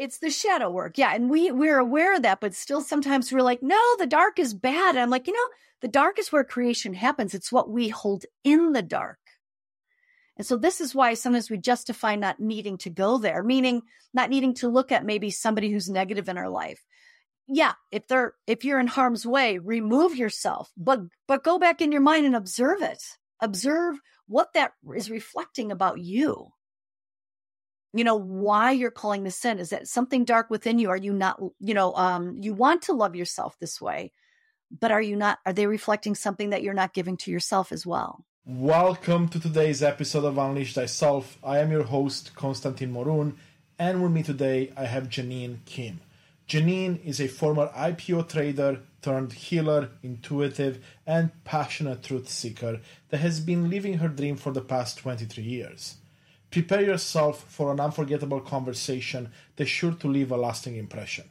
it's the shadow work. Yeah. And we, we're aware of that, but still sometimes we're like, no, the dark is bad. And I'm like, you know, the dark is where creation happens. It's what we hold in the dark. And so this is why sometimes we justify not needing to go there, meaning not needing to look at maybe somebody who's negative in our life. Yeah, if they're if you're in harm's way, remove yourself, but but go back in your mind and observe it. Observe what that is reflecting about you you know why you're calling this sin? Is that something dark within you? Are you not you know um you want to love yourself this way but are you not are they reflecting something that you're not giving to yourself as well? Welcome to today's episode of unleash thyself. I am your host konstantin morun and with me today i have jeannine kim. Jeannine is a former ipo trader turned healer intuitive and passionate truth seeker that has been living her dream for the past 23 years Prepare yourself for an unforgettable conversation that's sure to leave a lasting impression.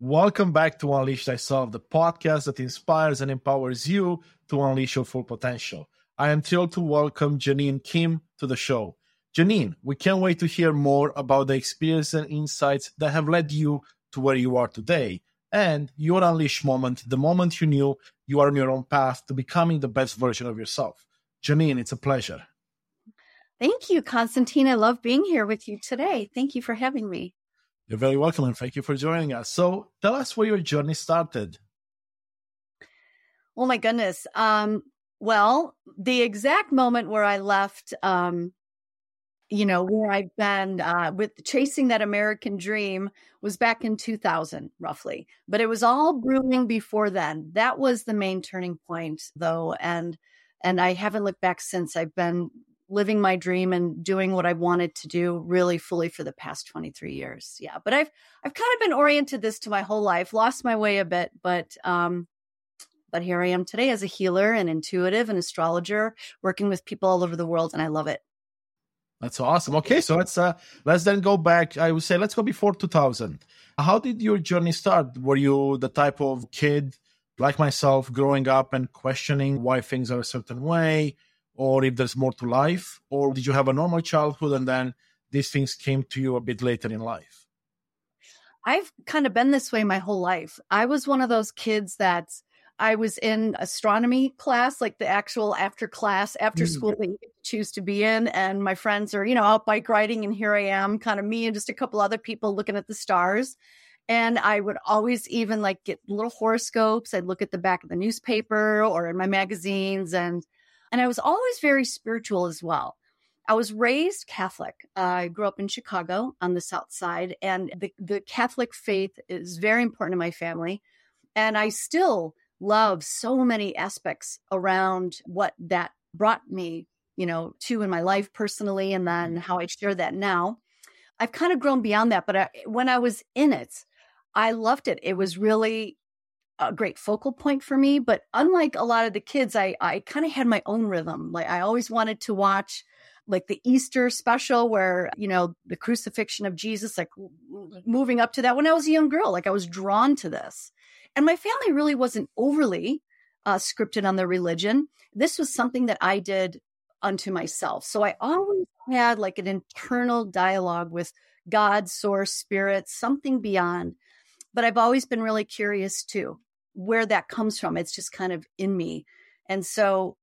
Welcome back to Unleash Thyself, the podcast that inspires and empowers you to unleash your full potential. I am thrilled to welcome Jeannine Kim to the show. Jeannine, we can't wait to hear more about the experience and insights that have led you to where you are today and your unleash moment, the moment you knew you are on your own path to becoming the best version of yourself. Jeannine, it's a pleasure. Thank you, Constantine. I love being here with you today. Thank you for having me. You're very welcome and thank you for joining us. So tell us where your journey started. Oh my goodness. Um, well, the exact moment where I left um, you know, where I've been uh, with chasing that American dream was back in 2000, roughly. But it was all brewing before then. That was the main turning point, though, and and I haven't looked back since. I've been living my dream and doing what I wanted to do really fully for the past 23 years. Yeah, but I've I've kind of been oriented this to my whole life. Lost my way a bit, but um, but here I am today as a healer and intuitive and astrologer, working with people all over the world, and I love it. That's awesome. Okay, so let's uh let's then go back. I would say let's go before 2000. How did your journey start? Were you the type of kid like myself growing up and questioning why things are a certain way or if there's more to life or did you have a normal childhood and then these things came to you a bit later in life? I've kind of been this way my whole life. I was one of those kids that's I was in astronomy class, like the actual after class, after mm. school that you choose to be in. And my friends are, you know, out bike riding. And here I am, kind of me and just a couple other people looking at the stars. And I would always even like get little horoscopes. I'd look at the back of the newspaper or in my magazines. And, and I was always very spiritual as well. I was raised Catholic. Uh, I grew up in Chicago on the South Side, and the, the Catholic faith is very important to my family. And I still love so many aspects around what that brought me, you know, to in my life personally, and then mm-hmm. how I share that now. I've kind of grown beyond that, but I, when I was in it, I loved it. It was really a great focal point for me. But unlike a lot of the kids, I, I kind of had my own rhythm. Like I always wanted to watch like the Easter special where, you know, the crucifixion of Jesus, like moving up to that when I was a young girl, like I was drawn to this. And my family really wasn't overly uh, scripted on their religion. This was something that I did unto myself. So I always had like an internal dialogue with God, source, spirit, something beyond. But I've always been really curious too, where that comes from. It's just kind of in me. And so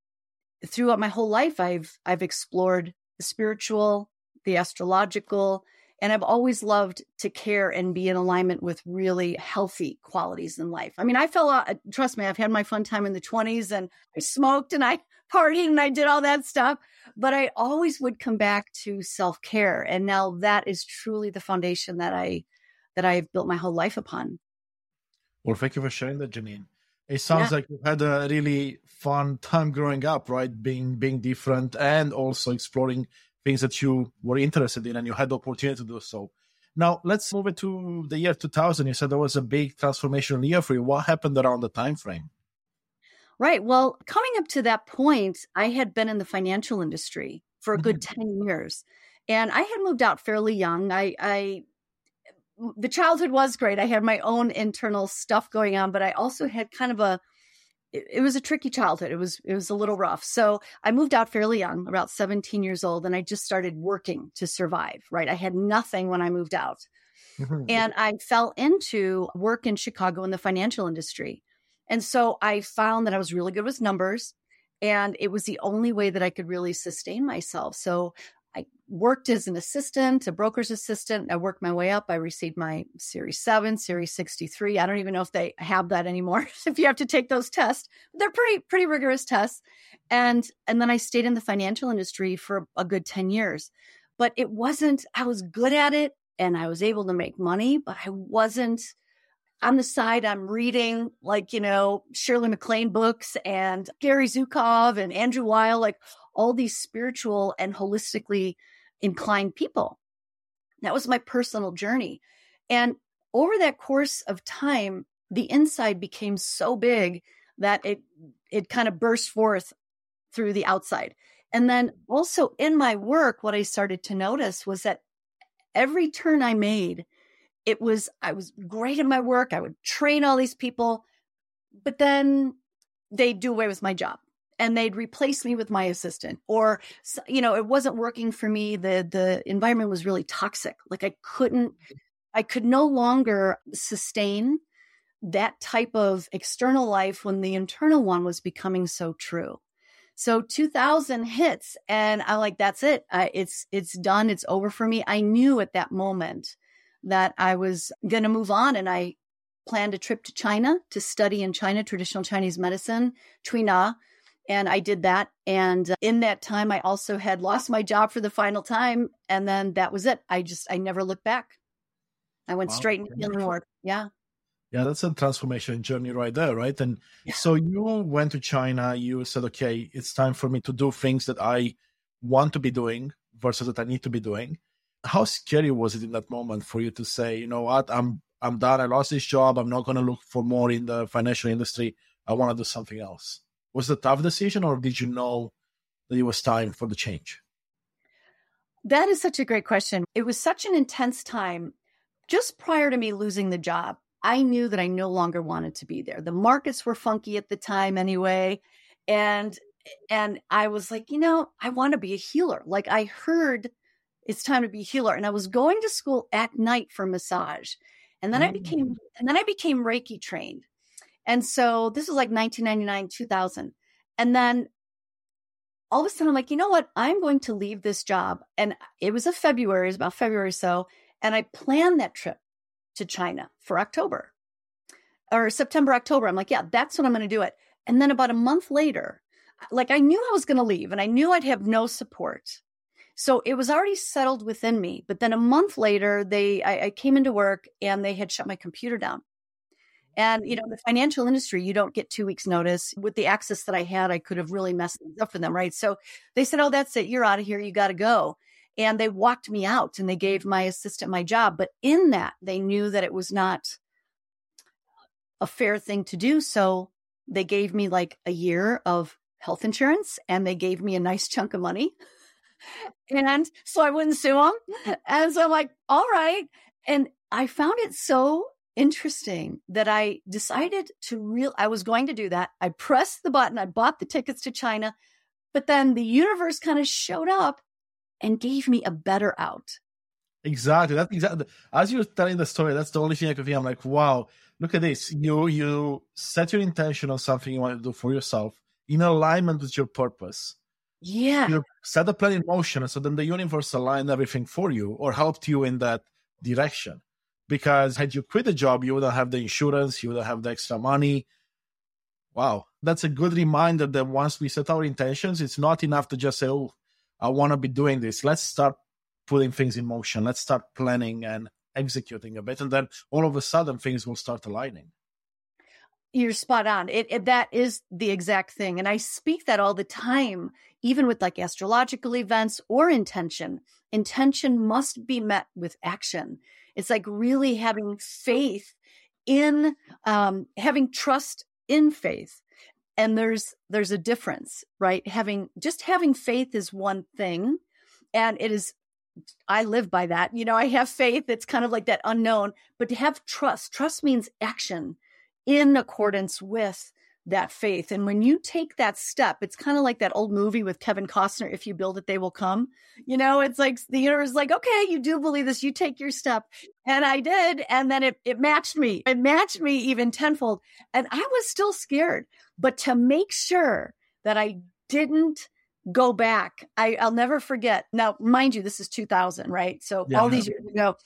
throughout my whole life, I've I've explored the spiritual, the astrological, and I've always loved to care and be in alignment with really healthy qualities in life. I mean, I fell out, trust me, I've had my fun time in the 20s and I smoked and I partied and I did all that stuff, but I always would come back to self care. And now that is truly the foundation that I, that I've built my whole life upon. Well, thank you for sharing that, Jeannine. It sounds yeah. like you've had a really fun time growing up, right? Being being different and also exploring things that you were interested in and you had the opportunity to do so. Now, let's move it to the year 2000. You said there was a big transformational year for you. What happened around the time frame? Right. Well, coming up to that point, I had been in the financial industry for a good mm-hmm. 10 years. And I had moved out fairly young. I, I the childhood was great. I had my own internal stuff going on, but I also had kind of a it, it was a tricky childhood. It was it was a little rough. So I moved out fairly young, about 17 years old, and I just started working to survive. Right, I had nothing when I moved out, mm-hmm. and I fell into work in Chicago in the financial industry. And so I found that I was really good with numbers and it was the only way that I could really sustain myself. So worked as an assistant, a broker's assistant. I worked my way up. I received my Series 7, Series 63. I don't even know if they have that anymore. if you have to take those tests, they're pretty pretty rigorous tests. And and then I stayed in the financial industry for a good 10 years. But it wasn't I was good at it and I was able to make money, but I wasn't on the side, I'm reading like, you know, Shirley MacLaine books and Gary Zukav and Andrew Weil, like all these spiritual and holistically inclined people. That was my personal journey. And over that course of time, the inside became so big that it it kind of burst forth through the outside. And then also in my work, what I started to notice was that every turn I made, it was I was great in my work. I would train all these people, but then they'd do away with my job and they'd replace me with my assistant or you know it wasn't working for me. The the environment was really toxic. Like i couldn't mm-hmm. i could no longer sustain that type of external life when the internal one was becoming so true. So 2000 hits and i like that's it. I, it's it's done. It's over for me. I knew at that moment that I was going to move on and I planned a trip to China to study in China traditional Chinese medicine, Tui Na. And I did that. And uh, in that time, I also had lost my job for the final time. And then that was it. I just, I never looked back. I went wow. straight into healing work. Yeah. Yeah, that's a transformation journey right there, right? And yeah. so you went to China, you said, okay, it's time for me to do things that I want to be doing versus that I need to be doing how scary was it in that moment for you to say, you know what, I'm I'm done. I lost this job. I'm not going to look for more in the financial industry. I want to do something else. Was it a tough decision, or did you know that it was time for the change? That is such a great question. It was such an intense time. Just prior to me losing the job, I knew that I no longer wanted to be there. The markets were funky at the time anyway. And and I was like, you know, I want to be a healer. Like I heard it's time to be a healer. And I was going to school at night for massage. And then mm. I became mm. and then I became Reiki trained. And so this was like 1999, 2000. And then all of a sudden I'm like, you know what? I'm going to leave this job. And it was a February, it was about February so. And I planned that trip to China for October or September, October. I'm like, yeah, that's what I'm going to do it. And then about a month later, like I knew I was going to leave and I knew I'd have no support. So it was already settled within me. But then a month later, they I, I came into work and they had shut my computer down. And you know, the financial industry, you don't get two weeks notice. With the access that I had, I could have really messed things up for them, right? So they said, "Oh, that's it. You're out of here. You got to go." And they walked me out and they gave my assistant my job. But in that, they knew that it was not a fair thing to do. So they gave me like a year of health insurance and they gave me a nice chunk of money and so I wouldn't sue them. And so I'm like, all right. And I found it so interesting that I decided to real I was going to do that. I pressed the button, I bought the tickets to China, but then the universe kind of showed up and gave me a better out. Exactly. That's exactly as you were telling the story, that's the only thing I could think. I'm like, wow, look at this. You you set your intention on something you want to do for yourself in alignment with your purpose. Yeah. You set the plan in motion, so then the universe aligned everything for you or helped you in that direction. Because had you quit the job, you wouldn't have the insurance, you wouldn't have the extra money. Wow. That's a good reminder that once we set our intentions, it's not enough to just say, oh, I want to be doing this. Let's start putting things in motion. Let's start planning and executing a bit. And then all of a sudden, things will start aligning you're spot on. It, it, that is the exact thing, and I speak that all the time, even with like astrological events or intention. Intention must be met with action. It's like really having faith in, um, having trust in faith, and there's there's a difference, right? Having just having faith is one thing, and it is I live by that. You know, I have faith. It's kind of like that unknown, but to have trust, trust means action in accordance with that faith. And when you take that step, it's kind of like that old movie with Kevin Costner, If You Build It, They Will Come. You know, it's like the universe is like, okay, you do believe this, you take your step. And I did. And then it, it matched me. It matched me even tenfold. And I was still scared. But to make sure that I didn't go back, I, I'll never forget. Now, mind you, this is 2000, right? So yeah, all these years ago,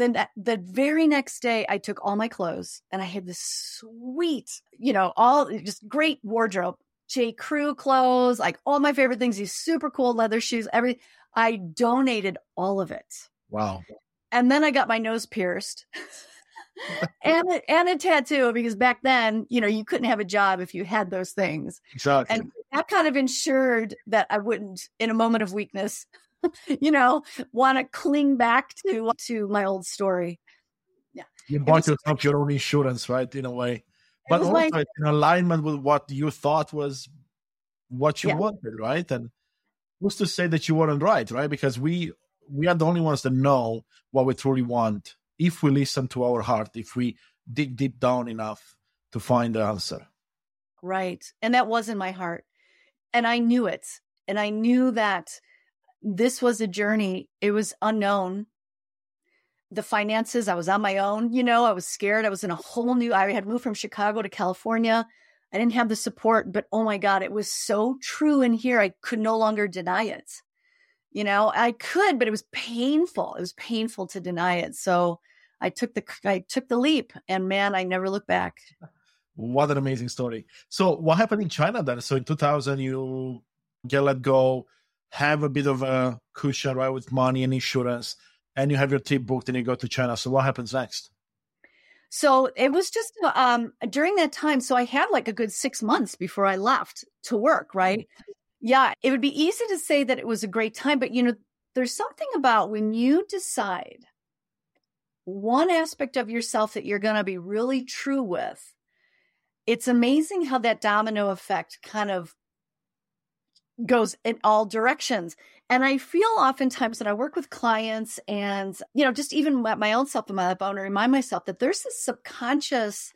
then that, the very next day i took all my clothes and i had this sweet you know all just great wardrobe j. Crew clothes like all my favorite things these super cool leather shoes every i donated all of it. Wow. And then i got my nose pierced and a, and a tattoo because back then you know you couldn't have a job if you had those things. Exactly. and that kind of ensured that i wouldn't in a moment of weakness you know, want to cling back to uh, to my old story. Yeah. You bought yourself your own insurance, right? In a way. But also like, in alignment with what you thought was what you yeah. wanted, right? And who's to say that you weren't right, right? Because we we are the only ones that know what we truly want if we listen to our heart, if we dig deep down enough to find the answer. Right. And that was in my heart. And I knew it. And I knew that this was a journey. It was unknown. The finances, I was on my own. You know, I was scared. I was in a whole new, I had moved from Chicago to California. I didn't have the support, but oh my God, it was so true in here. I could no longer deny it. You know, I could, but it was painful. It was painful to deny it. So I took the, I took the leap and man, I never looked back. What an amazing story. So what happened in China then? So in 2000, you get let go have a bit of a cushion, right, with money and insurance, and you have your trip booked and you go to China. So what happens next? So it was just um, during that time. So I had like a good six months before I left to work, right? Yeah, it would be easy to say that it was a great time, but you know, there's something about when you decide one aspect of yourself that you're going to be really true with. It's amazing how that domino effect kind of goes in all directions. And I feel oftentimes that I work with clients and, you know, just even my own self, and my I to remind myself that there's this subconscious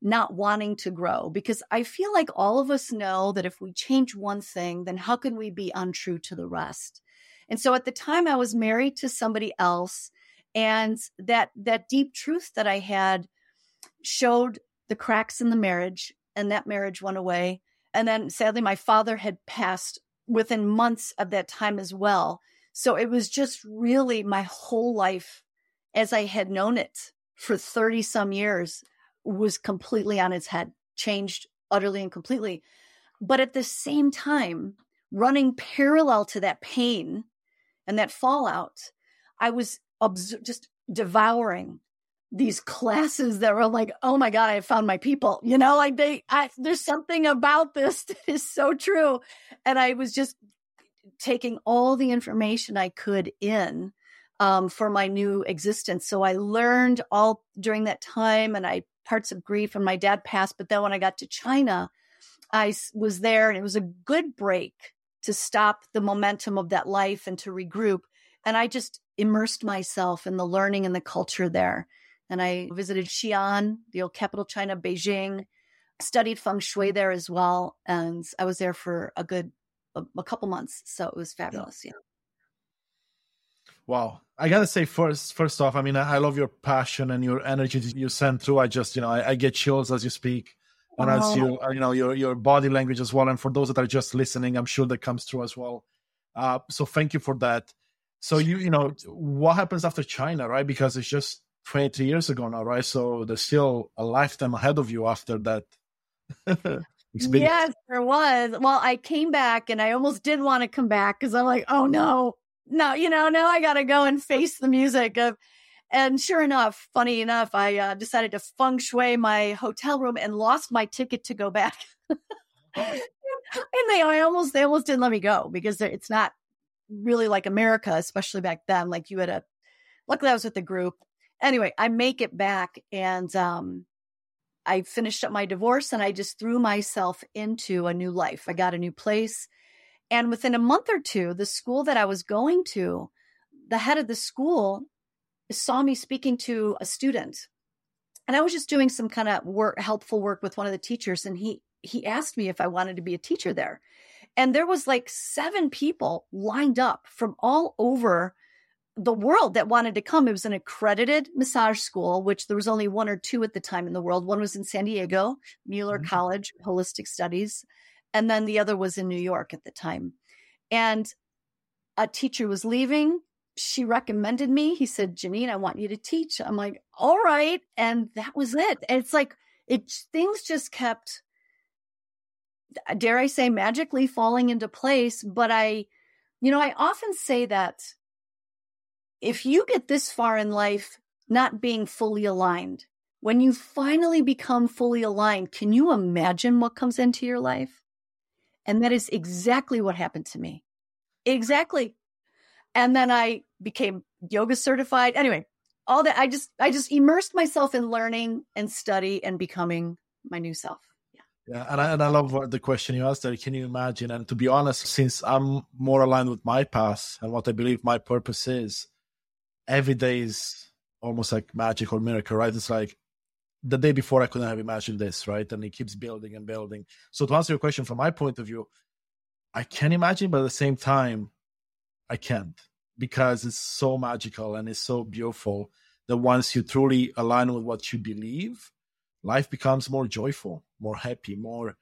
not wanting to grow because I feel like all of us know that if we change one thing, then how can we be untrue to the rest? And so at the time I was married to somebody else and that that deep truth that I had showed the cracks in the marriage and that marriage went away. And then sadly my father had passed within months of that time as well. So it was just really my whole life as I had known it for 30 some years was completely on its head, changed utterly and completely. But at the same time, running parallel to that pain and that fallout, I was obs- just devouring these classes that were like, oh my God, I found my people. You know, like they, I, there's something about this that is so true. And I was just taking all the information I could in um, for my new existence. So I learned all during that time and I parts of grief and my dad passed. But then when I got to China, I was there and it was a good break to stop the momentum of that life and to regroup. And I just immersed myself in the learning and the culture there and I visited Xi'an, the old capital China, Beijing, studied feng shui there as well. And I was there for a good, a, a couple months. So it was fabulous. Yeah. Wow. I gotta say first, first off, I mean, I, I love your passion and your energy you send through. I just, you know, I, I get chills as you speak and as you, uh, you know, your, your body language as well. And for those that are just listening, I'm sure that comes through as well. Uh, so thank you for that. So you, you know, what happens after China, right? Because it's just 23 years ago now, right? So there's still a lifetime ahead of you after that. experience. Yes, there was. Well, I came back and I almost did want to come back because I'm like, oh no, no, you know, now I got to go and face the music of. And sure enough, funny enough, I uh, decided to feng shui my hotel room and lost my ticket to go back. and they, I almost, they almost didn't let me go because it's not really like America, especially back then. Like you had a, luckily I was with the group anyway, I make it back and um, I finished up my divorce and I just threw myself into a new life. I got a new place. And within a month or two, the school that I was going to, the head of the school saw me speaking to a student. And I was just doing some kind of work, helpful work with one of the teachers. And he he asked me if I wanted to be a teacher there. And there was like seven people lined up from all over the world that wanted to come. It was an accredited massage school, which there was only one or two at the time in the world. One was in San Diego, Mueller mm-hmm. College, Holistic Studies, and then the other was in New York at the time. And a teacher was leaving. She recommended me. He said, Jeannine, I want you to teach. I'm like, all right. And that was it. And it's like, it things just kept, dare I say, magically falling into place. But I, you know, I often say that if you get this far in life not being fully aligned, when you finally become fully aligned, can you imagine what comes into your life? And that is exactly what happened to me. Exactly. And then I became yoga certified. Anyway, all that I just I just immersed myself in learning and study and becoming my new self. Yeah, Yeah. and I, and I love the question you asked there. Can you imagine? And to be honest, since I'm more aligned with my path and what I believe my purpose is, every day is almost like magic or miracle, right? It's like the day before I couldn't have imagined this, right? And it keeps building and building. So to answer your question from my point of view, I can imagine, but at the same time, I can't because it's so magical and it's so beautiful that once you truly align with what you believe, life becomes more joyful, more happy, more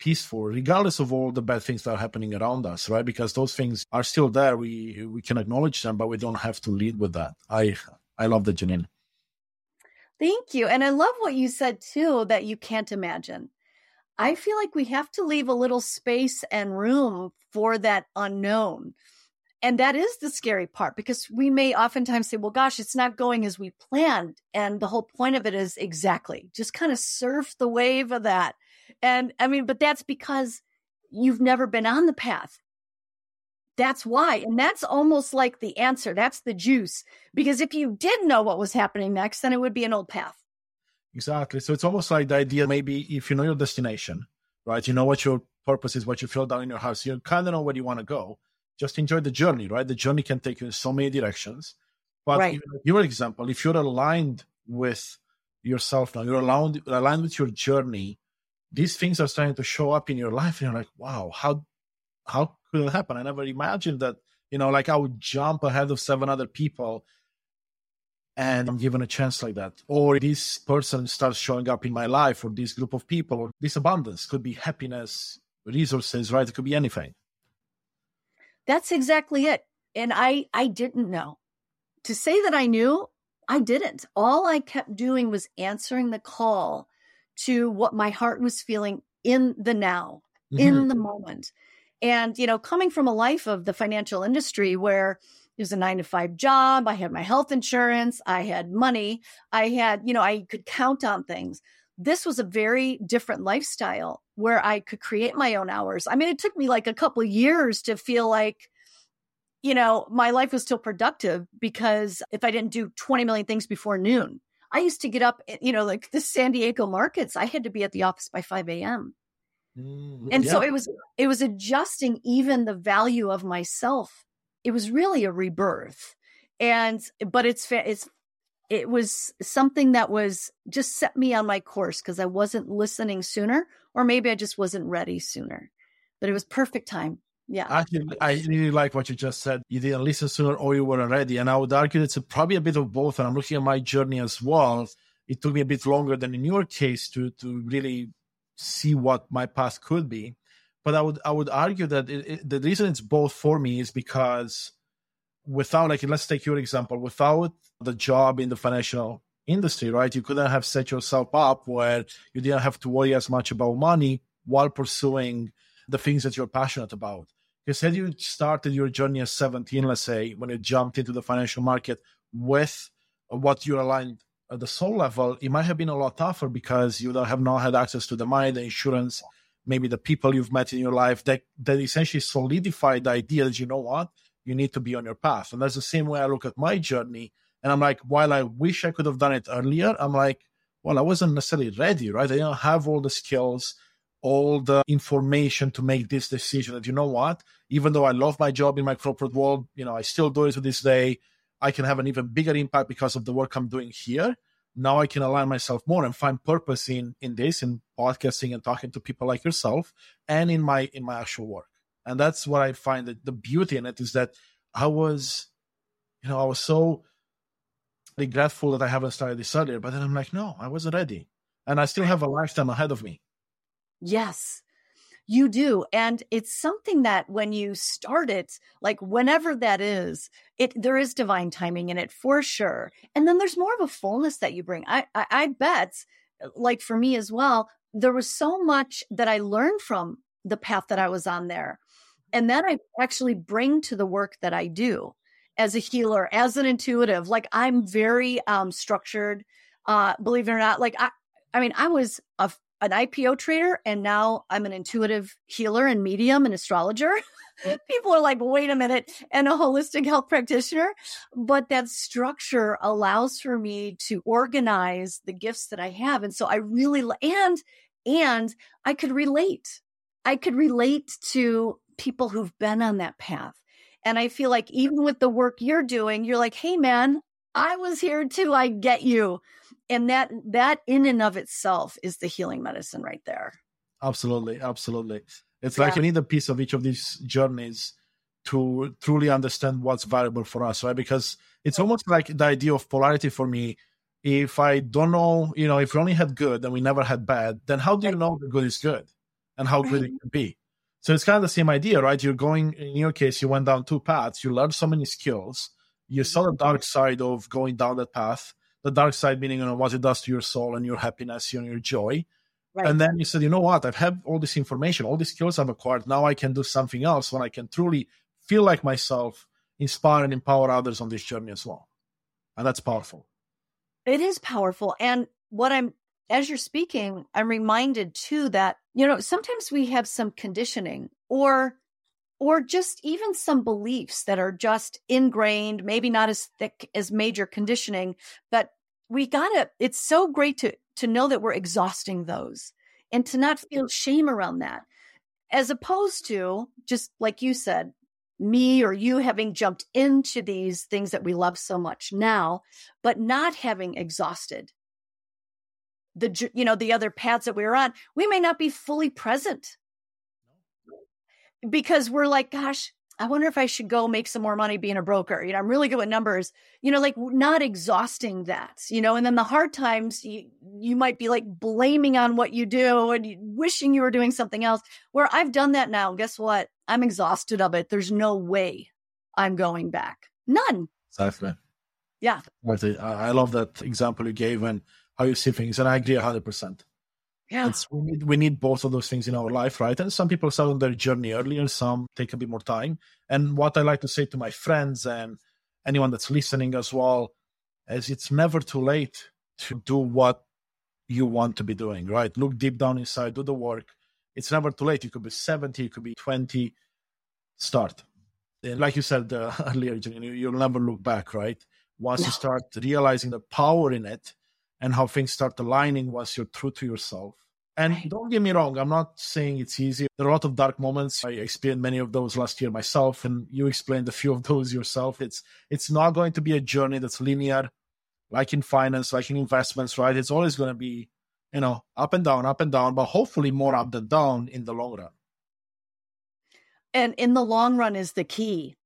peaceful, regardless of all the bad things that are happening around us, right? Because those things are still there. We we can acknowledge them, but we don't have to lead with that. I I love the Jeannine. Thank you. And I love what you said too, that you can't imagine. I feel like we have to leave a little space and room for that unknown. And that is the scary part because we may oftentimes say, well, gosh, it's not going as we planned. And the whole point of it is exactly just kind of surf the wave of that and I mean, but that's because you've never been on the path. That's why. And that's almost like the answer. That's the juice. Because if you did know what was happening next, then it would be an old path. Exactly. So it's almost like the idea maybe if you know your destination, right? You know what your purpose is, what you feel down in your house, you kind of know where you want to go. Just enjoy the journey, right? The journey can take you in so many directions. But right. your example, if you're aligned with yourself now, you're aligned, aligned with your journey, these things are starting to show up in your life and you're like wow how how could it happen? I never imagined that you know like i would jump ahead of seven other people and i'm given a chance like that. Or this person starts showing up in my life or this group of people or this abundance. Could be happiness resources right? It could be anything. That's exactly it. And i i didn't know. To say that i knew i didn't. All i kept doing was answering the call to what my heart was feeling in the now, mm-hmm. in the moment. And, you know, coming from a life of the financial industry where it was a nine to five job, I had my health insurance, I had money, I had, you know, I could count on things. This was a very different lifestyle where I could create my own hours. I mean, it took me like a couple of years to feel like, you know, my life was still productive because if I didn't do 20 million things before noon, I used to get up, eh, you know, like the San Diego markets, I had to be at the office by 5 a.m. Mm, and yeah. so it was it was adjusting even the value of myself. It was really a rebirth. And but it's it's it was something that was just set me on my course because I wasn't listening sooner, or maybe I just wasn't ready sooner. But it was perfect time. Yeah. Actually, I really like what you just said. You didn't listen sooner or you weren't ready. And I would argue it's probably a bit of both. And I'm looking at my journey as well. It took me a bit longer than in your case to, to really see what my path could be. But I would, I would argue that it, it, the reason it's both for me is because without, like, let's take your example, without the job in the financial industry, right? You couldn't have set yourself up where you didn't have to worry as much about money while pursuing the things that you're passionate about. Because had you started your journey at 17, let's say, when you jumped into the financial market with what you aligned at the soul level, it might have been a lot tougher because you have not had access to the money, the insurance, maybe the people you've met in your life that, that essentially solidified the idea that, you know what, you need to be on your path. And that's the same way I look at my journey. And I'm like, while I wish I could have done it earlier, I'm like, well, I wasn't necessarily ready, right? I didn't have all the skills all the information to make this decision that you know what even though i love my job in my corporate world you know i still do it to this day i can have an even bigger impact because of the work i'm doing here now I can align myself more and find purpose in in this, in podcasting and talking to people like yourself, and in my in my actual work. And that's what I find that the beauty in it is that I was, you know, I was so regretful that I haven't started this earlier. But then I'm like, no, I wasn't ready, and I still have a lifetime ahead of me. Yes, you do. And it's something that when you start it, like whenever that is, it there is divine timing in it for sure. And then there's more of a fullness that you bring. I I, I bet, like for me as well, there was so much that I learned from the path that I was on there. And then I actually bring to the work that I do as a healer, as an intuitive. Like I'm very um structured. Uh, believe it or not, like I I mean, I was a an IPO trader and now I'm an intuitive healer and medium and astrologer. People are like, wait a minute, and a holistic health practitioner. But that structure allows for me to organize the gifts that I have. And so I really, and, and I could relate. I could relate to people who've been on that path. And I feel like even with the work you're doing, you're like, hey, man, I was here too. I get you. And that that in and of itself is the healing medicine right there. Absolutely absolutely. It's yeah. like you need a piece of each of these journeys to truly understand what's valuable for us right? Because it's almost like the idea of polarity for me. If i don't know you know if we only had good and we never had bad then how do you know the good is good and how good it can be? So it's kind of the same idea right? You're going in your case you went down two paths. You learned so many skills you saw the dark side of going down that path the dark side meaning you know what it does to your soul and your happiness and your joy. Right. and then you said you know what? I've had all this information all these skills i've acquired. Now i can do something else when i can truly feel like myself inspire and empower others on this journey as well. And that's powerful. It is powerful. And what i'm as you're speaking i'm reminded too that you know sometimes we have some conditioning or or just even some beliefs that are just ingrained, maybe not as thick as major conditioning, but we gotta, it's so great to, to know that we're exhausting those and to not feel shame around that. As opposed to just like you said, me or you having jumped into these things that we love so much now, but not having exhausted the, you know, the other paths that we are on, we may not be fully present because we're like, gosh, I wonder if I should go make some more money being a broker. You know, I'm really good with numbers, you know, like not exhausting that, you know, and then the hard times you, you might be like blaming on what you do and wishing you were doing something else where I've done that now. Guess what? I'm exhausted of it. There's no way I'm going back. None. Exactly. Yeah. Uh, I love that example you gave and how you see things. And I agree 100%. Yeah. We need we need both of those things in our life, right? And some people start on their journey earlier, some take a bit more time. And what I like to say to my friends and anyone that's listening as well is it's never too late to do what you want to be doing, right? Look deep down inside, do the work. It's never too late. You could be 70, you could be 20. Start. And like you said uh, earlier, you'll never look back, right? Once no. you start realizing the power in it, and how things start aligning once you're true to yourself. And right. don't get me wrong, I'm not saying it's easy. There are a lot of dark moments. I experienced many of those last year myself, and you explained a few of those yourself. It's it's not going to be a journey that's linear, like in finance, like in investments, right? It's always going to be, you know, up and down, up and down, but hopefully more up than down in the long run. And in the long run is the key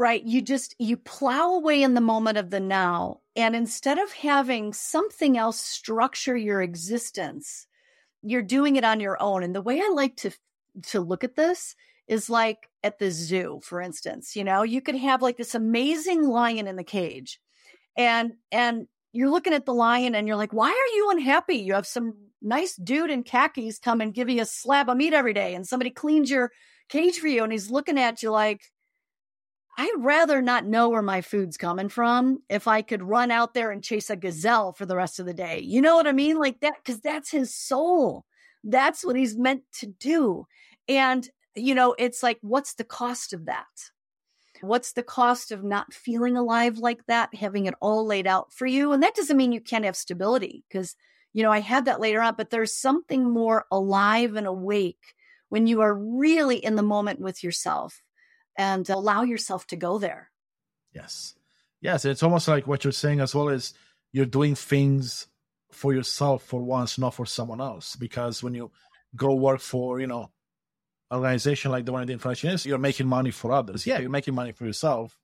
right? You just, you plow away in the moment of the now. And instead of having something else structure your existence, you're doing it on your own. And the way I like to, to look at this is like at the zoo, for instance, you know, you could have like this amazing lion in the cage and, and you're looking at the lion and you're like, why are you unhappy? You have some nice dude in khakis come and give you a slab of meat every day and somebody cleans your cage for you and he's looking at you like, I'd rather not know where my food's coming from if I could run out there and chase a gazelle for the rest of the day. You know what I mean? Like that, because that's his soul. That's what he's meant to do. And, you know, it's like, what's the cost of that? What's the cost of not feeling alive like that, having it all laid out for you? And that doesn't mean you can't have stability because, you know, I had that later on, but there's something more alive and awake when you are really in the moment with yourself and allow yourself to go there. Yes. Yes. It's almost like what you're saying as well is you're doing things for yourself for once, not for someone else. Because when you go work for, you know, organization like the one I did is, you're making money for others. Yeah, you're making money for yourself.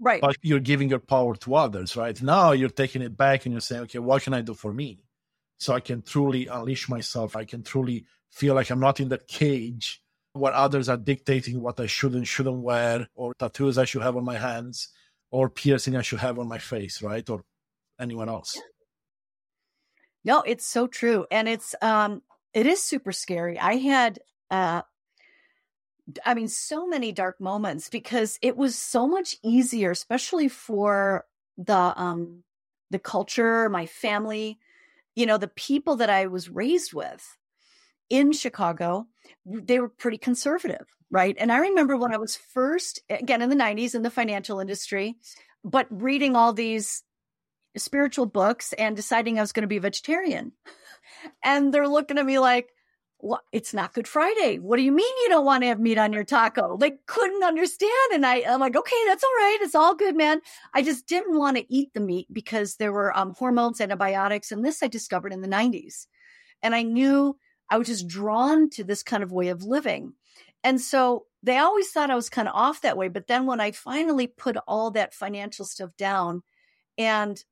Right. But you're giving your power to others, right? Now you're taking it back and you're saying, okay, what can I do for me? So I can truly unleash myself. I can truly feel like I'm not in that cage where others are dictating what I should and shouldn't wear, or tattoos I should have on my hands, or piercing I should have on my face, right? Or anyone else. No, it's so true. And it's um it is super scary. I had uh I mean so many dark moments because it was so much easier especially for the um the culture, my family, you know, the people that I was raised with in Chicago, they were pretty conservative, right? And I remember when I was first again in the 90s in the financial industry, but reading all these spiritual books and deciding I was going to be a vegetarian. And they're looking at me like, well, it's not Good Friday. What do you mean you don't want to have meat on your taco? They couldn't understand. And I, I'm like, okay, that's all right. It's all good, man. I just didn't want to eat the meat because there were um, hormones, antibiotics. And this I discovered in the 90s. And I knew I was just drawn to this kind of way of living. And so they always thought I was kind of off that way. But then when I finally put all that financial stuff down and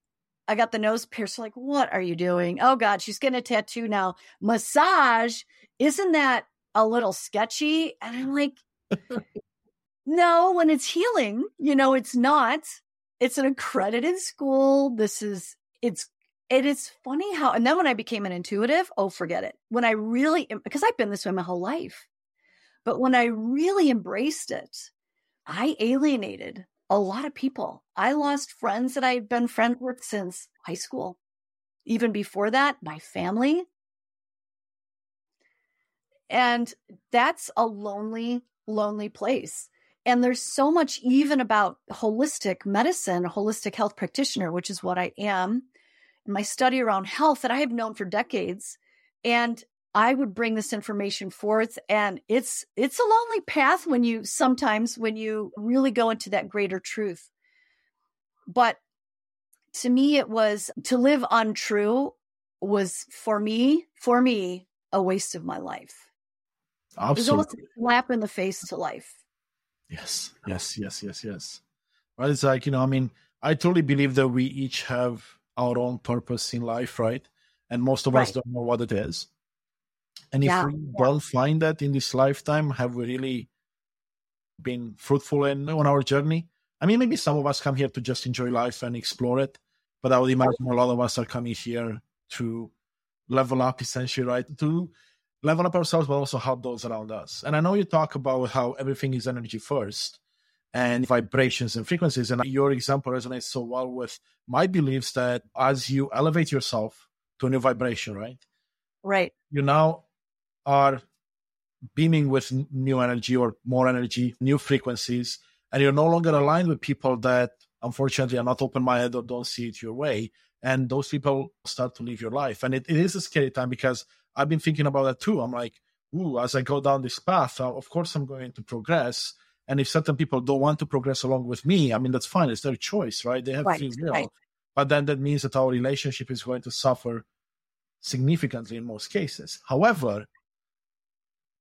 I got the nose pierced. Like, what are you doing? Oh God, she's getting a tattoo now. Massage. Isn't that a little sketchy? And I'm like, no, when it's healing, you know, it's not. It's an accredited school. This is, it's, it is funny how, and then when I became an intuitive, oh, forget it. When I really, because I've been this way my whole life, but when I really embraced it, I alienated a lot of people. I lost friends that I had been friends with since high school. Even before that, my family. And that's a lonely, lonely place. And there's so much even about holistic medicine, holistic health practitioner, which is what I am, and my study around health that I have known for decades. And I would bring this information forth and it's it's a lonely path when you sometimes when you really go into that greater truth. But to me it was to live untrue was for me for me a waste of my life. Absolutely. It was almost a slap in the face to life. Yes, yes, yes, yes, yes. Right? It's like, you know, I mean, I totally believe that we each have our own purpose in life, right? And most of right. us don't know what it is. And if yeah. we don't find that in this lifetime, have we really been fruitful in on our journey? I mean, maybe some of us come here to just enjoy life and explore it, but I would imagine a lot of us are coming here to level up, essentially, right? To level up ourselves, but also help those around us. And I know you talk about how everything is energy first and vibrations and frequencies. And your example resonates so well with my beliefs that as you elevate yourself to a new vibration, right? Right. You now are beaming with new energy or more energy, new frequencies, and you're no longer aligned with people that unfortunately are not open minded or don't see it your way. And those people start to live your life. And it, it is a scary time because I've been thinking about that too. I'm like, ooh, as I go down this path, uh, of course I'm going to progress. And if certain people don't want to progress along with me, I mean, that's fine. It's their choice, right? They have right, free will. Right. But then that means that our relationship is going to suffer significantly in most cases. However,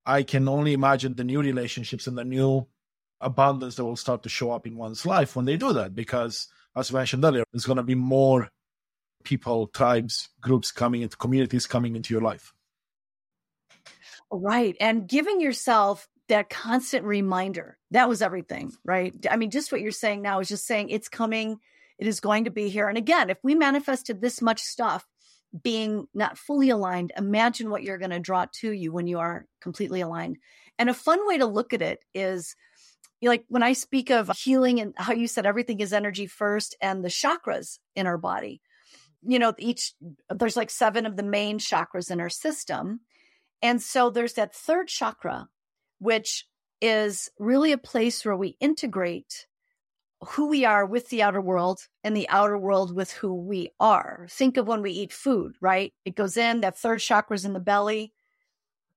I can only imagine the new relationships and the new abundance that will start to show up in one's life when they do that. Because, as I mentioned earlier, there's going to be more people, tribes, groups coming into communities coming into your life. Right. And giving yourself that constant reminder that was everything, right? I mean, just what you're saying now is just saying it's coming, it is going to be here. And again, if we manifested this much stuff being not fully aligned, imagine what you're going to draw to you when you are completely aligned. And a fun way to look at it is like when I speak of healing and how you said everything is energy first and the chakras in our body. You know, each there's like seven of the main chakras in our system. And so there's that third chakra, which is really a place where we integrate who we are with the outer world and the outer world with who we are. Think of when we eat food, right? It goes in, that third chakra's in the belly,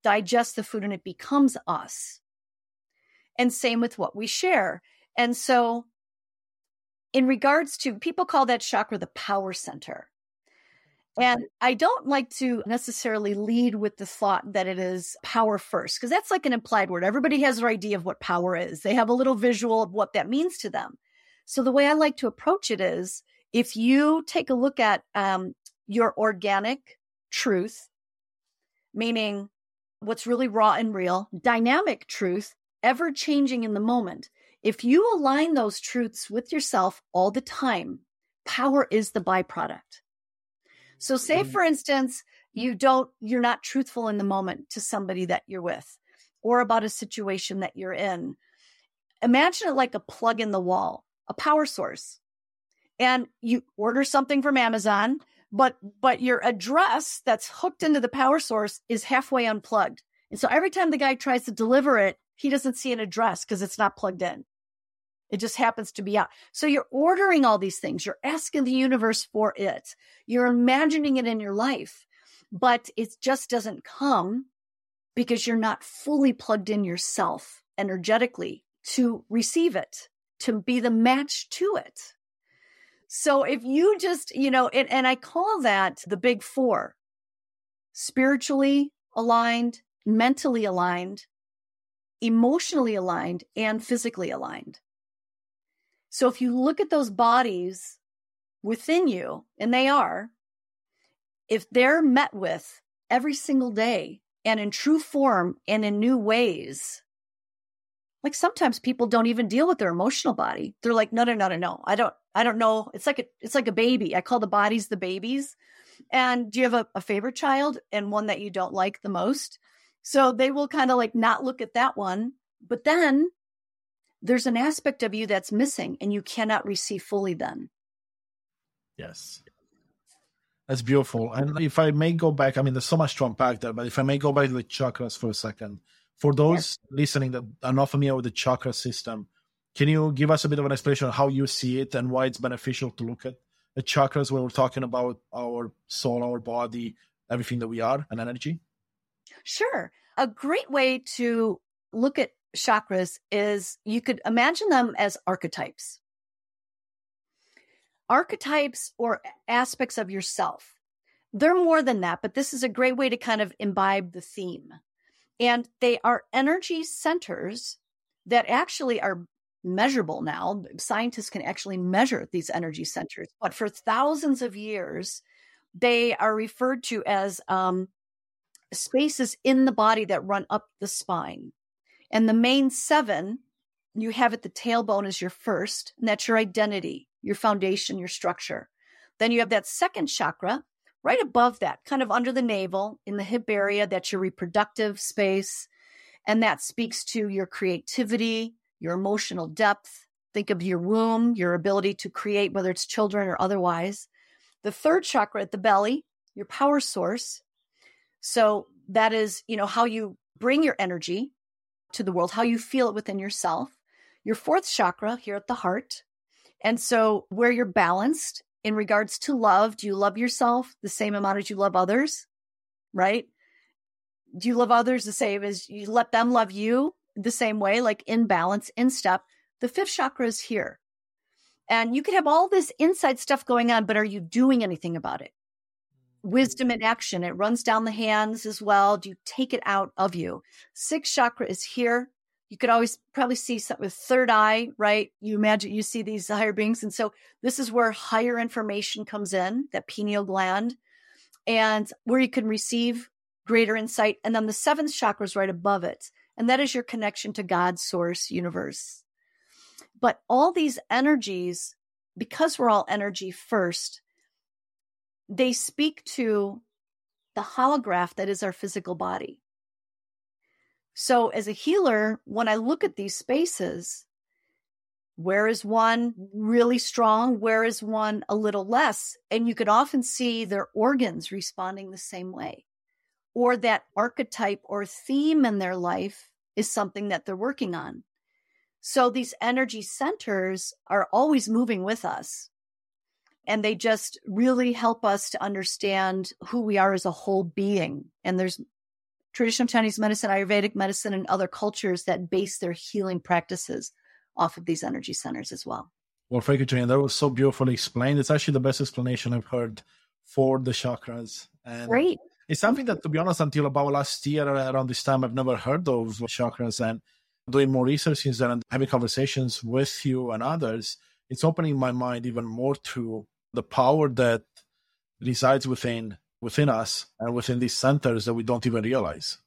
digest the food, and it becomes us. And same with what we share. And so, in regards to people call that chakra the power center. And I don't like to necessarily lead with the thought that it is power first, because that's like an implied word. Everybody has their idea of what power is, they have a little visual of what that means to them. So the way I like to approach it is if you take a look at um, your organic truth, meaning what's really raw and real, dynamic truth, ever changing in the moment. If you align those truths with yourself all the time, power is the byproduct. So say mm-hmm. for instance, you don't you're not truthful in the moment to somebody that you're with or about a situation that you're in. Imagine it like a plug in the wall, a power source. And you order something from Amazon, but but your address that's hooked into the power source is halfway unplugged. And so every time the guy tries to deliver it, he doesn't see an address because it's not plugged in. It just happens to be out. So you're ordering all these things. You're asking the universe for it. You're imagining it in your life, but it just doesn't come because you're not fully plugged in yourself energetically to receive it, to be the match to it. So if you just, you know, and, and I call that the big four spiritually aligned, mentally aligned, emotionally aligned, and physically aligned. So if you look at those bodies within you, and they are, if they're met with every single day and in true form and in new ways, like sometimes people don't even deal with their emotional body. They're like, no, no, no, no, no. I don't, I don't know. It's like a, it's like a baby. I call the bodies the babies. And do you have a, a favorite child and one that you don't like the most? So they will kind of like not look at that one. But then there's an aspect of you that's missing and you cannot receive fully then. Yes. That's beautiful. And if I may go back, I mean, there's so much to unpack there, but if I may go back to the chakras for a second, for those yes. listening that are not familiar with the chakra system, can you give us a bit of an explanation of how you see it and why it's beneficial to look at the chakras when we're talking about our soul, our body, everything that we are, and energy? Sure. A great way to look at chakras is you could imagine them as archetypes. Archetypes or aspects of yourself. They're more than that, but this is a great way to kind of imbibe the theme. And they are energy centers that actually are measurable now. Scientists can actually measure these energy centers, but for thousands of years, they are referred to as um, spaces in the body that run up the spine. And the main seven, you have at the tailbone as your first, and that's your identity, your foundation, your structure. Then you have that second chakra right above that, kind of under the navel in the hip area. That's your reproductive space. And that speaks to your creativity, your emotional depth. Think of your womb, your ability to create, whether it's children or otherwise. The third chakra at the belly, your power source. So that is, you know, how you bring your energy to the world, how you feel it within yourself. Your fourth chakra here at the heart. And so, where you're balanced in regards to love, do you love yourself the same amount as you love others? Right? Do you love others the same as you let them love you the same way, like in balance, in step? The fifth chakra is here. And you could have all this inside stuff going on, but are you doing anything about it? Wisdom in action. It runs down the hands as well. Do you take it out of you? Sixth chakra is here. You could always probably see something with third eye, right? You imagine you see these higher beings. And so this is where higher information comes in, that pineal gland, and where you can receive greater insight. And then the seventh chakra is right above it. And that is your connection to God, source, universe. But all these energies, because we're all energy first, they speak to the holograph that is our physical body. So, as a healer, when I look at these spaces, where is one really strong? Where is one a little less? And you could often see their organs responding the same way, or that archetype or theme in their life is something that they're working on. So, these energy centers are always moving with us and they just really help us to understand who we are as a whole being. And there's traditional Chinese medicine, Ayurvedic medicine, and other cultures that base their healing practices off of these energy centers as well. Well, thank you, Jane. That was so beautifully explained. It's actually the best explanation I've heard for the chakras. And Great. It's something that, to be honest, until about last year around this time, I've never heard of chakras. And doing more research since then and having conversations with you and others, it's opening my mind even more to the power that resides within within us and within these centers that we don't even realize.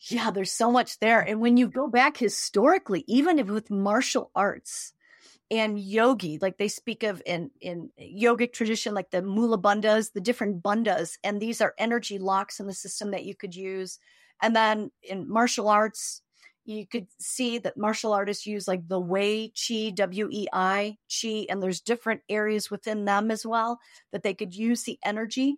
Yeah, there's so much there. And when you go back historically, even if with martial arts and yogi, like they speak of in, in yogic tradition, like the mula bandhas, the different bandhas, and these are energy locks in the system that you could use. And then in martial arts, you could see that martial artists use like the Wei Chi, W E I Chi, and there's different areas within them as well that they could use the energy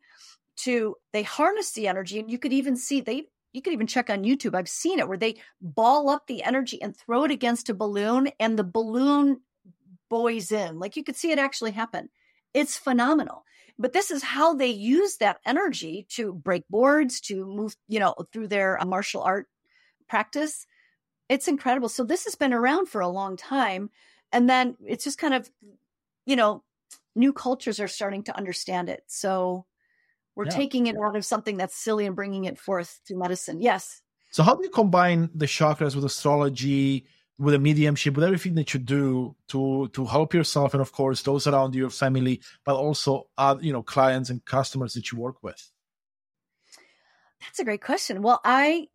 to, they harness the energy. And you could even see they you could even check on YouTube. I've seen it where they ball up the energy and throw it against a balloon and the balloon buoys in. Like you could see it actually happen. It's phenomenal. But this is how they use that energy to break boards, to move, you know, through their uh, martial art practice. It's incredible. So this has been around for a long time. And then it's just kind of, you know, new cultures are starting to understand it. So we're yeah. taking it out of something that's silly and bringing it forth to medicine. Yes. So how do you combine the chakras with astrology, with a mediumship, with everything that you do to to help yourself and of course those around your family, but also uh, you know clients and customers that you work with? That's a great question. Well, I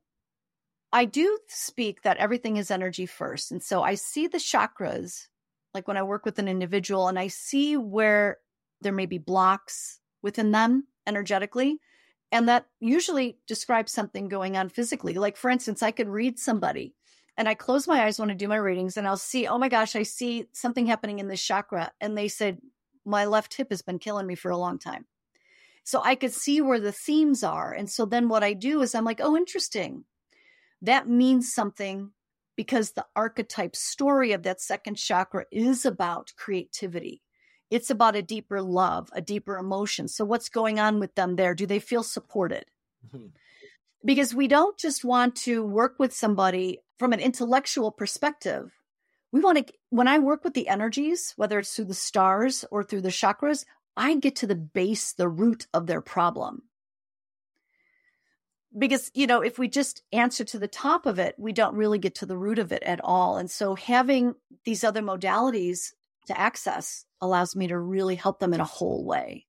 I do speak that everything is energy first. And so I see the chakras, like when I work with an individual, and I see where there may be blocks within them energetically. And that usually describes something going on physically. Like, for instance, I could read somebody and I close my eyes when I do my readings and I'll see, oh my gosh, I see something happening in this chakra. And they said, my left hip has been killing me for a long time. So I could see where the themes are. And so then what I do is I'm like, oh, interesting. That means something because the archetype story of that second chakra is about creativity. It's about a deeper love, a deeper emotion. So, what's going on with them there? Do they feel supported? Mm-hmm. Because we don't just want to work with somebody from an intellectual perspective. We want to, when I work with the energies, whether it's through the stars or through the chakras, I get to the base, the root of their problem. Because, you know, if we just answer to the top of it, we don't really get to the root of it at all. And so having these other modalities to access allows me to really help them in a whole way.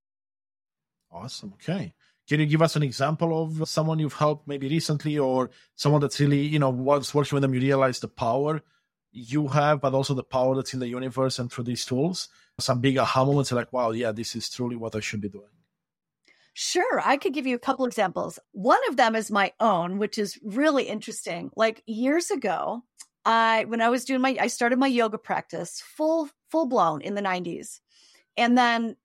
Awesome. Okay. Can you give us an example of someone you've helped maybe recently or someone that's really, you know, once working with them, you realize the power you have, but also the power that's in the universe and through these tools? Some big aha moments like, wow, yeah, this is truly what I should be doing. Sure, I could give you a couple examples. One of them is my own, which is really interesting. Like years ago, I when I was doing my I started my yoga practice full full blown in the 90s. And then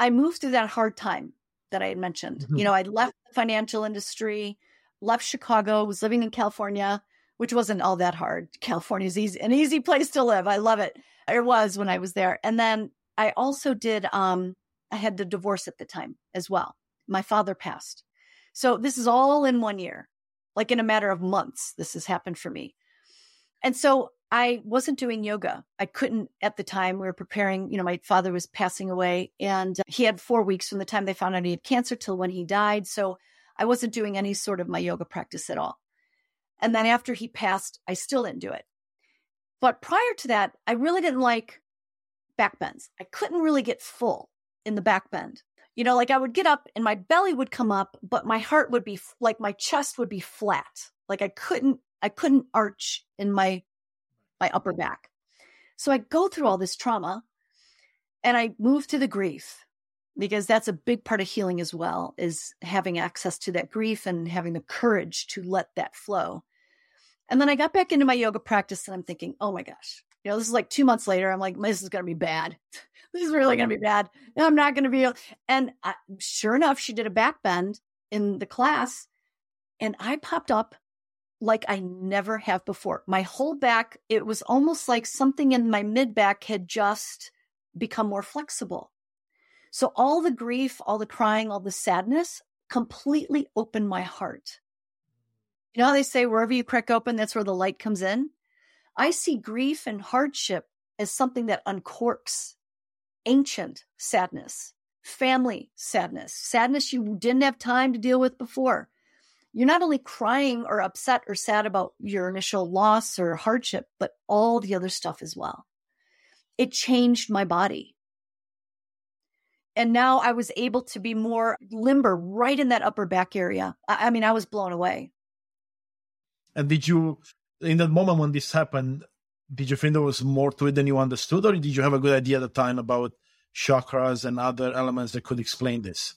I moved through that hard time that I had mentioned. Mm-hmm. You know, I left the financial industry, left Chicago, was living in California, which wasn't all that hard. California's easy an easy place to live. I love it. It was when I was there. And then I also did um I had the divorce at the time as well. My father passed. So this is all in one year. Like in a matter of months this has happened for me. And so I wasn't doing yoga. I couldn't at the time. We were preparing, you know, my father was passing away and he had four weeks from the time they found out he had cancer till when he died. So I wasn't doing any sort of my yoga practice at all. And then after he passed, I still didn't do it. But prior to that, I really didn't like back bends. I couldn't really get full in the back bend. You know, like I would get up and my belly would come up, but my heart would be like my chest would be flat. Like I couldn't I couldn't arch in my my upper back. So I go through all this trauma and I move to the grief because that's a big part of healing as well is having access to that grief and having the courage to let that flow. And then I got back into my yoga practice and I'm thinking, oh my gosh, you know, this is like two months later. I'm like, this is going to be bad. This is really going to be bad. I'm not going to be. And I, sure enough, she did a back bend in the class and I popped up like I never have before. My whole back, it was almost like something in my mid back had just become more flexible. So all the grief, all the crying, all the sadness completely opened my heart. You know how they say wherever you crack open, that's where the light comes in? I see grief and hardship as something that uncorks ancient sadness family sadness, sadness you didn't have time to deal with before. You're not only crying or upset or sad about your initial loss or hardship, but all the other stuff as well. It changed my body. And now I was able to be more limber right in that upper back area. I, I mean, I was blown away. And did you, in that moment when this happened, did you think there was more to it than you understood, or did you have a good idea at the time about chakras and other elements that could explain this?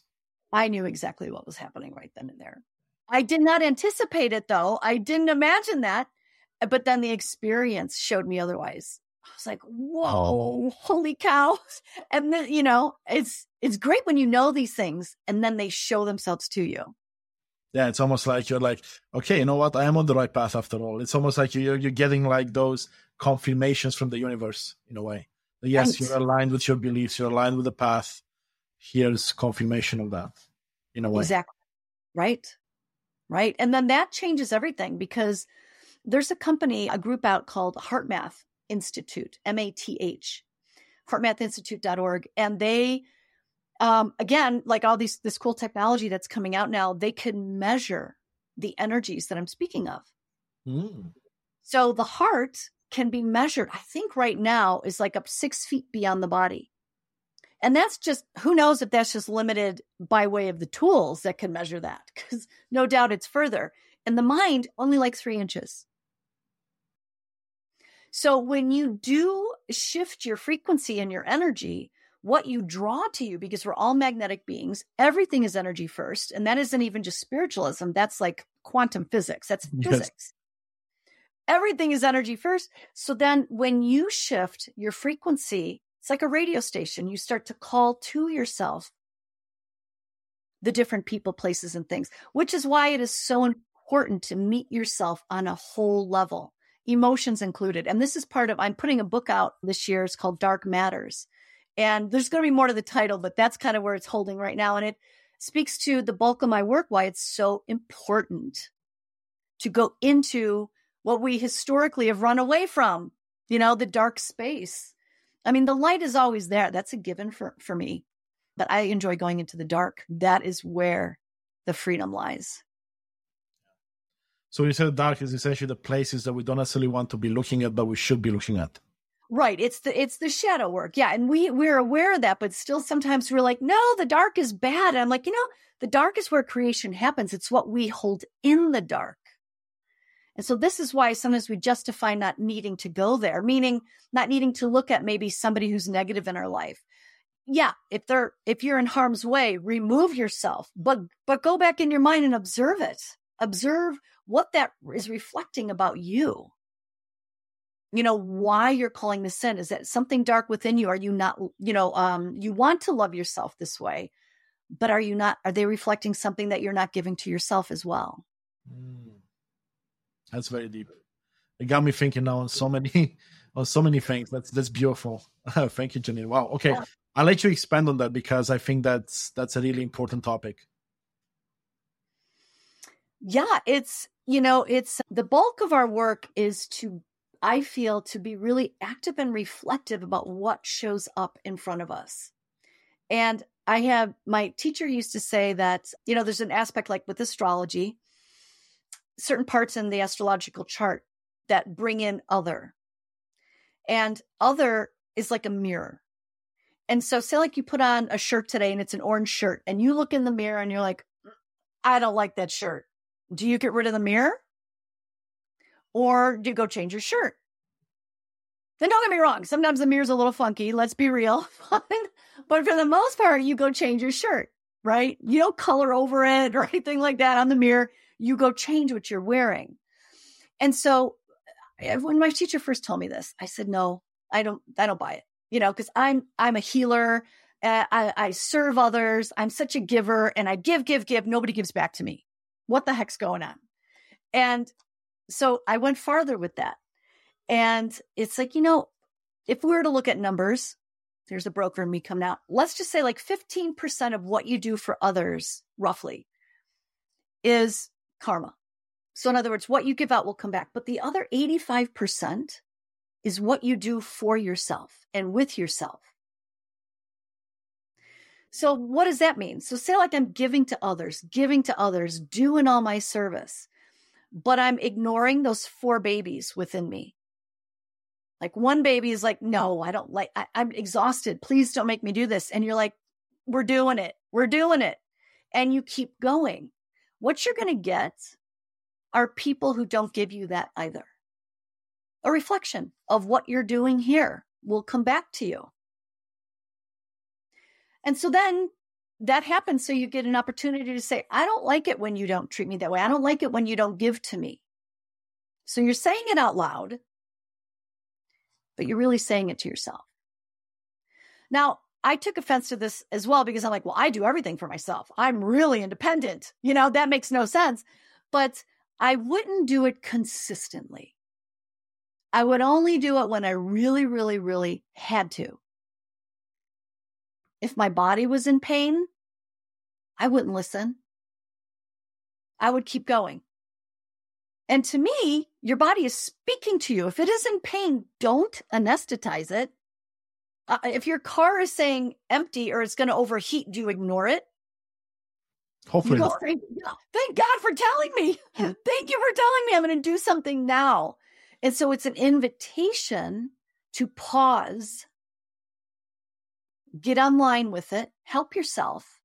I knew exactly what was happening right then and there. I did not anticipate it though. I didn't imagine that. But then the experience showed me otherwise. I was like, oh. whoa, holy cow. And then, you know, it's it's great when you know these things and then they show themselves to you. Yeah, it's almost like you're like, okay, you know what? I am on the right path after all. It's almost like you're you're getting like those confirmations from the universe in a way. Yes, you're aligned with your beliefs, you're aligned with the path. Here's confirmation of that in a way. Exactly. Right. Right. And then that changes everything because there's a company, a group out called HeartMath Institute, M A T H, heartmathinstitute.org. And they, um, again, like all these, this cool technology that's coming out now, they can measure the energies that I'm speaking of. Mm. So the heart can be measured, I think right now is like up six feet beyond the body. And that's just, who knows if that's just limited by way of the tools that can measure that, because no doubt it's further. And the mind, only like three inches. So when you do shift your frequency and your energy, what you draw to you, because we're all magnetic beings, everything is energy first. And that isn't even just spiritualism, that's like quantum physics, that's yes. physics everything is energy first. So then when you shift your frequency, it's like a radio station. You start to call to yourself the different people, places, and things, which is why it is so important to meet yourself on a whole level, emotions included. And this is part of, I'm putting a book out this year. It's called Dark Matters. And there's going to be more to the title, but that's kind of where it's holding right now. And it speaks to the bulk of my work, why it's so important to go into what we historically have run away from, you know, the dark space. I mean, the light is always there. That's a given for, for me. But I enjoy going into the dark. That is where the freedom lies. So you said dark is essentially the places that we don't necessarily want to be looking at, but we should be looking at. Right. It's the it's the shadow work. Yeah. And we we're aware of that, but still sometimes we're like, no, the dark is bad. And I'm like, you know, the dark is where creation happens. It's what we hold in the dark. And so this is why sometimes we justify not needing to go there, meaning not needing to look at maybe somebody who's negative in our life. Yeah, if they're if you're in harm's way, remove yourself, but but go back in your mind and observe it. Observe what that is reflecting about you. You know, why you're calling this sin. Is that something dark within you? Are you not, you know, um, you want to love yourself this way, but are you not, are they reflecting something that you're not giving to yourself as well? Mm. That's very deep. It got me thinking now on so many on so many things. That's that's beautiful. Thank you, Jeannine. Wow. Okay. Yeah. I'll let you expand on that because I think that's that's a really important topic. Yeah, it's you know, it's the bulk of our work is to I feel to be really active and reflective about what shows up in front of us. And I have my teacher used to say that, you know, there's an aspect like with astrology, certain parts in the astrological chart that bring in other. And other is like a mirror. And so, say, like you put on a shirt today and it's an orange shirt, and you look in the mirror and you're like, I don't like that shirt. Do you get rid of the mirror? Or do you go change your shirt? Then don't get me wrong. Sometimes the mirror's a little funky. Let's be real. but for the most part, you go change your shirt, right? You don't color over it or anything like that on the mirror you go change what you're wearing. And so when my teacher first told me this, I said, no, I don't, I don't buy it, you know, cause I'm, I'm a healer. Uh, I, I serve others. I'm such a giver and I give, give, give. Nobody gives back to me. What the heck's going on? And so I went farther with that. And it's like, you know, if we were to look at numbers, there's a broker in me coming out. Let's just say like 15% of what you do for others, roughly, is karma. So, in other words, what you give out will come back. But the other 85% is what you do for yourself and with yourself. So, what does that mean? So, say like I'm giving to others, giving to others, doing all my service, but I'm ignoring those four babies within me. Like one baby is like, no, I don't like, I, I'm exhausted. Please don't make me do this. And you're like, we're doing it. We're doing it. And you keep going. What you're going to get are people who don't give you that either. A reflection of what you're doing here will come back to you. And so then that happens. So you get an opportunity to say, I don't like it when you don't treat me that way. I don't like it when you don't give to me. So you're saying it out loud, but you're really saying it to yourself. Now, I took offense to this as well because I'm like, well, I do everything for myself. I'm really independent. You know, that makes no sense. But I wouldn't do it consistently. I would only do it when I really, really, really had to. If my body was in pain, I wouldn't listen. I would keep going. And to me, your body is speaking to you. If it is in pain, don't anesthetize it. Uh, if your car is saying empty or it's going to overheat, do you ignore it? Hopefully, go, thank, thank God for telling me. Thank you for telling me I'm going to do something now. And so it's an invitation to pause get online with it, help yourself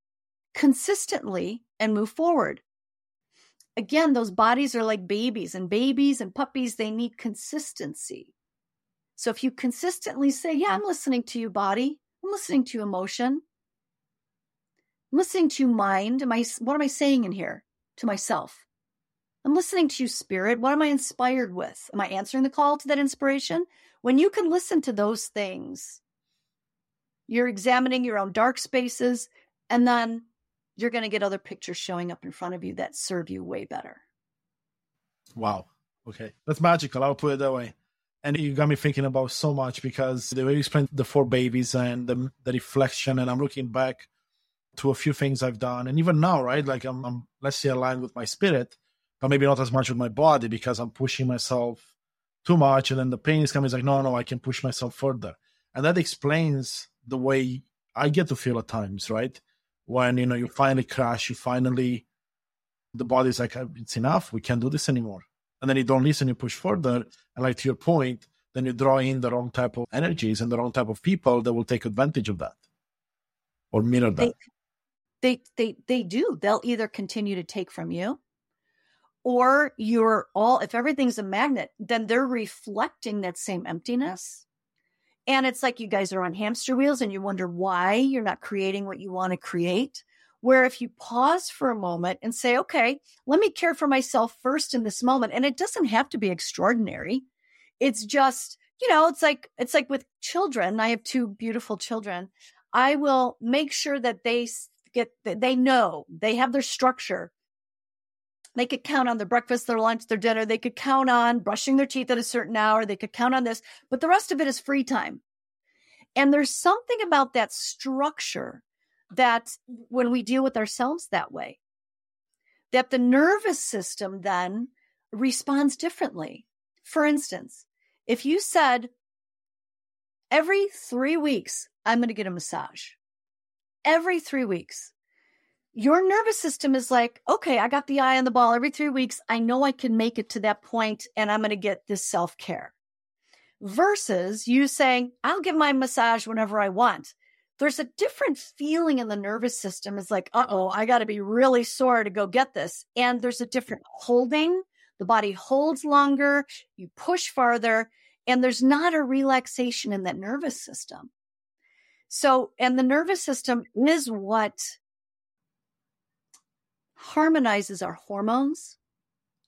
consistently, and move forward. Again, those bodies are like babies, and babies and puppies, they need consistency. So if you consistently say, Yeah, I'm listening to you, body, I'm listening to emotion, I'm listening to mind. Am I, what am I saying in here to myself? I'm listening to you, spirit. What am I inspired with? Am I answering the call to that inspiration? When you can listen to those things, you're examining your own dark spaces, and then you're going to get other pictures showing up in front of you that serve you way better. Wow. Okay. That's magical. I'll put it that way. And you got me thinking about so much because the way you explained the four babies and the, the reflection, and I'm looking back to a few things I've done. And even now, right? Like I'm, I'm, let's say, aligned with my spirit, but maybe not as much with my body because I'm pushing myself too much. And then the pain is coming. It's like, no, no, I can push myself further. And that explains the way I get to feel at times, right? When you know you finally crash, you finally the body's like uh, it's enough, we can't do this anymore, and then you don't listen, you push further, and like to your point, then you draw in the wrong type of energies and the wrong type of people that will take advantage of that or mirror that. They, they they they do. They'll either continue to take from you or you're all if everything's a magnet then they're reflecting that same emptiness and it's like you guys are on hamster wheels and you wonder why you're not creating what you want to create. Where if you pause for a moment and say, okay, let me care for myself first in this moment. And it doesn't have to be extraordinary. It's just, you know, it's like, it's like with children. I have two beautiful children. I will make sure that they get, they know they have their structure they could count on their breakfast, their lunch, their dinner. They could count on brushing their teeth at a certain hour. They could count on this, but the rest of it is free time. And there's something about that structure that when we deal with ourselves that way, that the nervous system then responds differently. For instance, if you said, every three weeks, I'm going to get a massage, every three weeks, your nervous system is like, okay, I got the eye on the ball every three weeks. I know I can make it to that point and I'm going to get this self care. Versus you saying, I'll get my massage whenever I want. There's a different feeling in the nervous system. It's like, uh oh, I got to be really sore to go get this. And there's a different holding. The body holds longer, you push farther, and there's not a relaxation in that nervous system. So, and the nervous system is what harmonizes our hormones,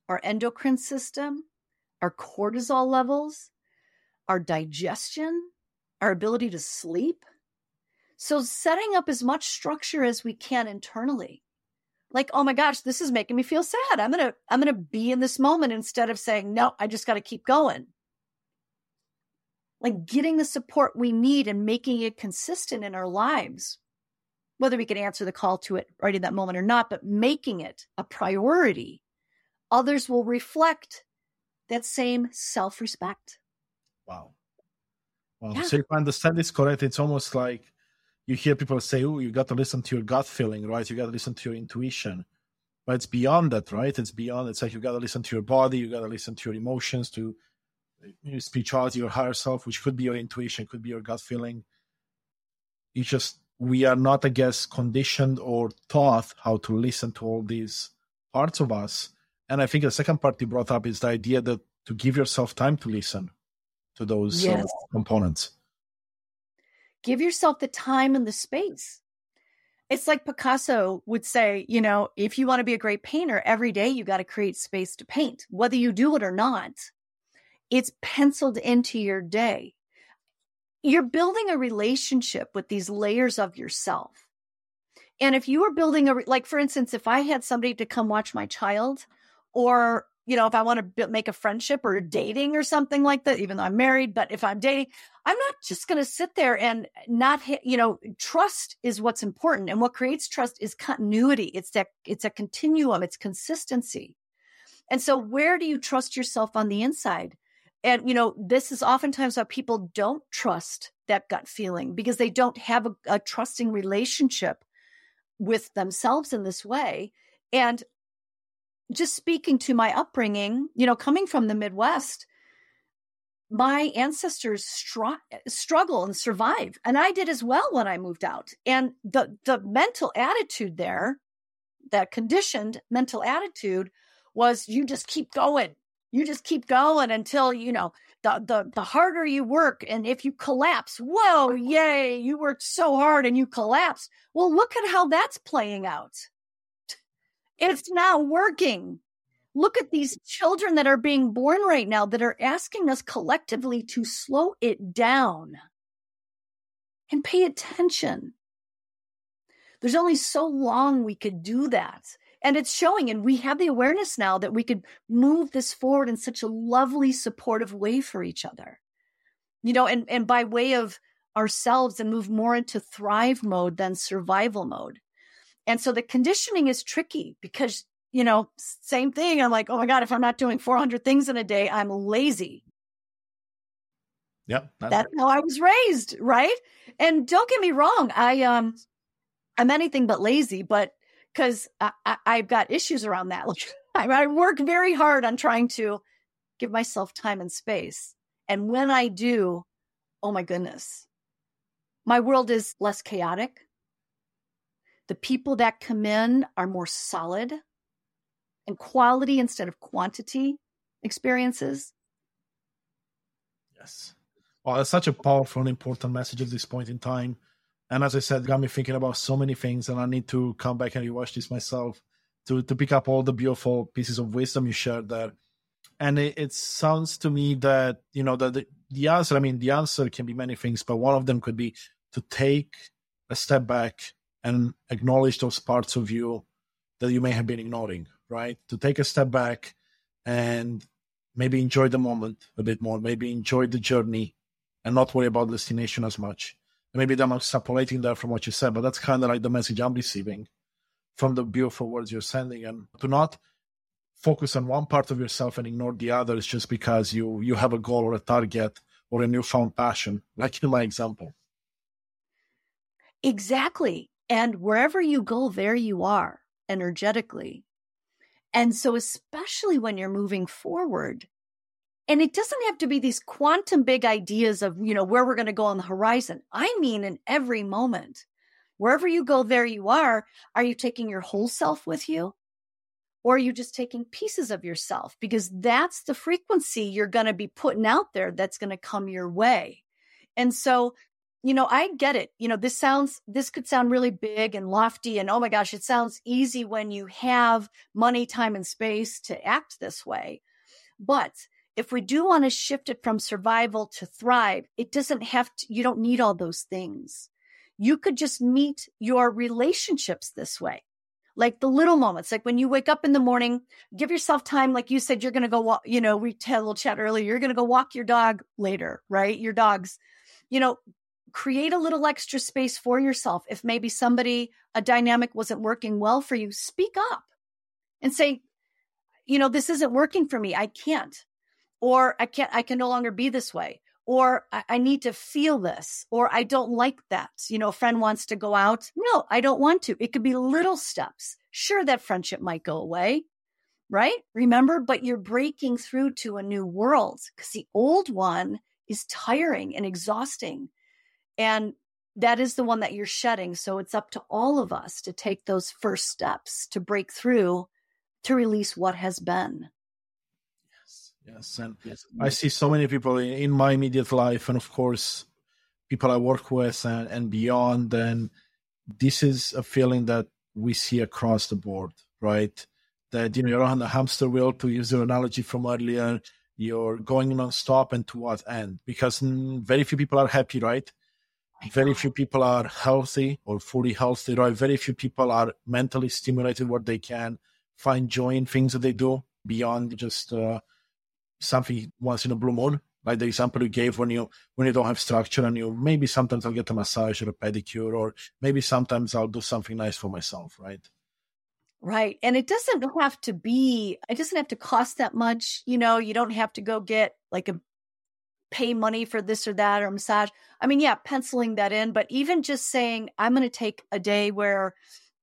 our endocrine system, our cortisol levels, our digestion, our ability to sleep. So, setting up as much structure as we can internally. Like, oh my gosh, this is making me feel sad. I'm going to I'm going to be in this moment instead of saying, "No, I just got to keep going." Like getting the support we need and making it consistent in our lives whether we can answer the call to it right in that moment or not, but making it a priority, others will reflect that same self respect. Wow. Wow. Yeah. So if I understand this correct, it's almost like you hear people say, "Oh, you got to listen to your gut feeling, right? You got to listen to your intuition." But it's beyond that, right? It's beyond. It's like you got to listen to your body, you got to listen to your emotions, to your spirituality, your higher self, which could be your intuition, could be your gut feeling. You just we are not, I guess, conditioned or taught how to listen to all these parts of us. And I think the second part you brought up is the idea that to give yourself time to listen to those yes. uh, components. Give yourself the time and the space. It's like Picasso would say, you know, if you want to be a great painter, every day you got to create space to paint, whether you do it or not. It's penciled into your day. You're building a relationship with these layers of yourself. And if you were building a, like, for instance, if I had somebody to come watch my child, or you know, if I want to make a friendship or dating or something like that, even though I'm married, but if I'm dating, I'm not just going to sit there and not, hit, you know, trust is what's important. And what creates trust is continuity. It's that, it's a continuum, it's consistency. And so where do you trust yourself on the inside? And, you know, this is oftentimes how people don't trust that gut feeling because they don't have a, a trusting relationship with themselves in this way. And just speaking to my upbringing, you know, coming from the Midwest, my ancestors str- struggle and survive, and I did as well when I moved out. And the the mental attitude there, that conditioned mental attitude, was you just keep going, you just keep going until you know the the the harder you work, and if you collapse, whoa, yay, you worked so hard and you collapse. Well, look at how that's playing out. It's not working. Look at these children that are being born right now that are asking us collectively to slow it down and pay attention. There's only so long we could do that. And it's showing, and we have the awareness now that we could move this forward in such a lovely, supportive way for each other. You know, and, and by way of ourselves and move more into thrive mode than survival mode. And so the conditioning is tricky because, you know, same thing. I'm like, oh my God, if I'm not doing 400 things in a day, I'm lazy. Yep. That's, that's how I was raised. Right. And don't get me wrong. I, um, I'm anything but lazy, but because I, have got issues around that. I, I work very hard on trying to give myself time and space. And when I do, oh my goodness, my world is less chaotic. The people that come in are more solid and quality instead of quantity experiences. Yes. Well, it's such a powerful and important message at this point in time. And as I said, got me thinking about so many things, and I need to come back and rewatch this myself to to pick up all the beautiful pieces of wisdom you shared there. And it, it sounds to me that you know that the, the answer. I mean, the answer can be many things, but one of them could be to take a step back and acknowledge those parts of you that you may have been ignoring, right? To take a step back and maybe enjoy the moment a bit more, maybe enjoy the journey and not worry about destination as much. And maybe I'm extrapolating that from what you said, but that's kind of like the message I'm receiving from the beautiful words you're sending. And to not focus on one part of yourself and ignore the others just because you you have a goal or a target or a newfound passion, like in my example. Exactly. And wherever you go, there you are energetically. And so, especially when you're moving forward, and it doesn't have to be these quantum big ideas of, you know, where we're going to go on the horizon. I mean, in every moment, wherever you go, there you are. Are you taking your whole self with you? Or are you just taking pieces of yourself? Because that's the frequency you're going to be putting out there that's going to come your way. And so you know, I get it. You know, this sounds, this could sound really big and lofty. And oh my gosh, it sounds easy when you have money, time, and space to act this way. But if we do want to shift it from survival to thrive, it doesn't have to, you don't need all those things. You could just meet your relationships this way. Like the little moments, like when you wake up in the morning, give yourself time. Like you said, you're going to go walk, you know, we had a little chat earlier. You're going to go walk your dog later, right? Your dogs, you know, create a little extra space for yourself. If maybe somebody, a dynamic wasn't working well for you, speak up and say, you know, this isn't working for me. I can't. Or I can't, I can no longer be this way. or I, I need to feel this, or I don't like that. You know, a friend wants to go out. No, I don't want to. It could be little steps. Sure, that friendship might go away, right? Remember, but you're breaking through to a new world because the old one is tiring and exhausting. And that is the one that you're shedding. So it's up to all of us to take those first steps to break through to release what has been. Yes, yes. And yes. I see so many people in my immediate life, and of course, people I work with and, and beyond. And this is a feeling that we see across the board, right? That, you know, you're on the hamster wheel, to use your analogy from earlier, you're going non-stop and to what end? Because very few people are happy, right? Very few people are healthy or fully healthy, right? Very few people are mentally stimulated what they can find joy in things that they do beyond just uh, something once in a blue moon. Like the example you gave when you when you don't have structure and you maybe sometimes I'll get a massage or a pedicure or maybe sometimes I'll do something nice for myself, right? Right. And it doesn't have to be, it doesn't have to cost that much. You know, you don't have to go get like a pay money for this or that or massage. I mean, yeah, penciling that in, but even just saying, I'm going to take a day where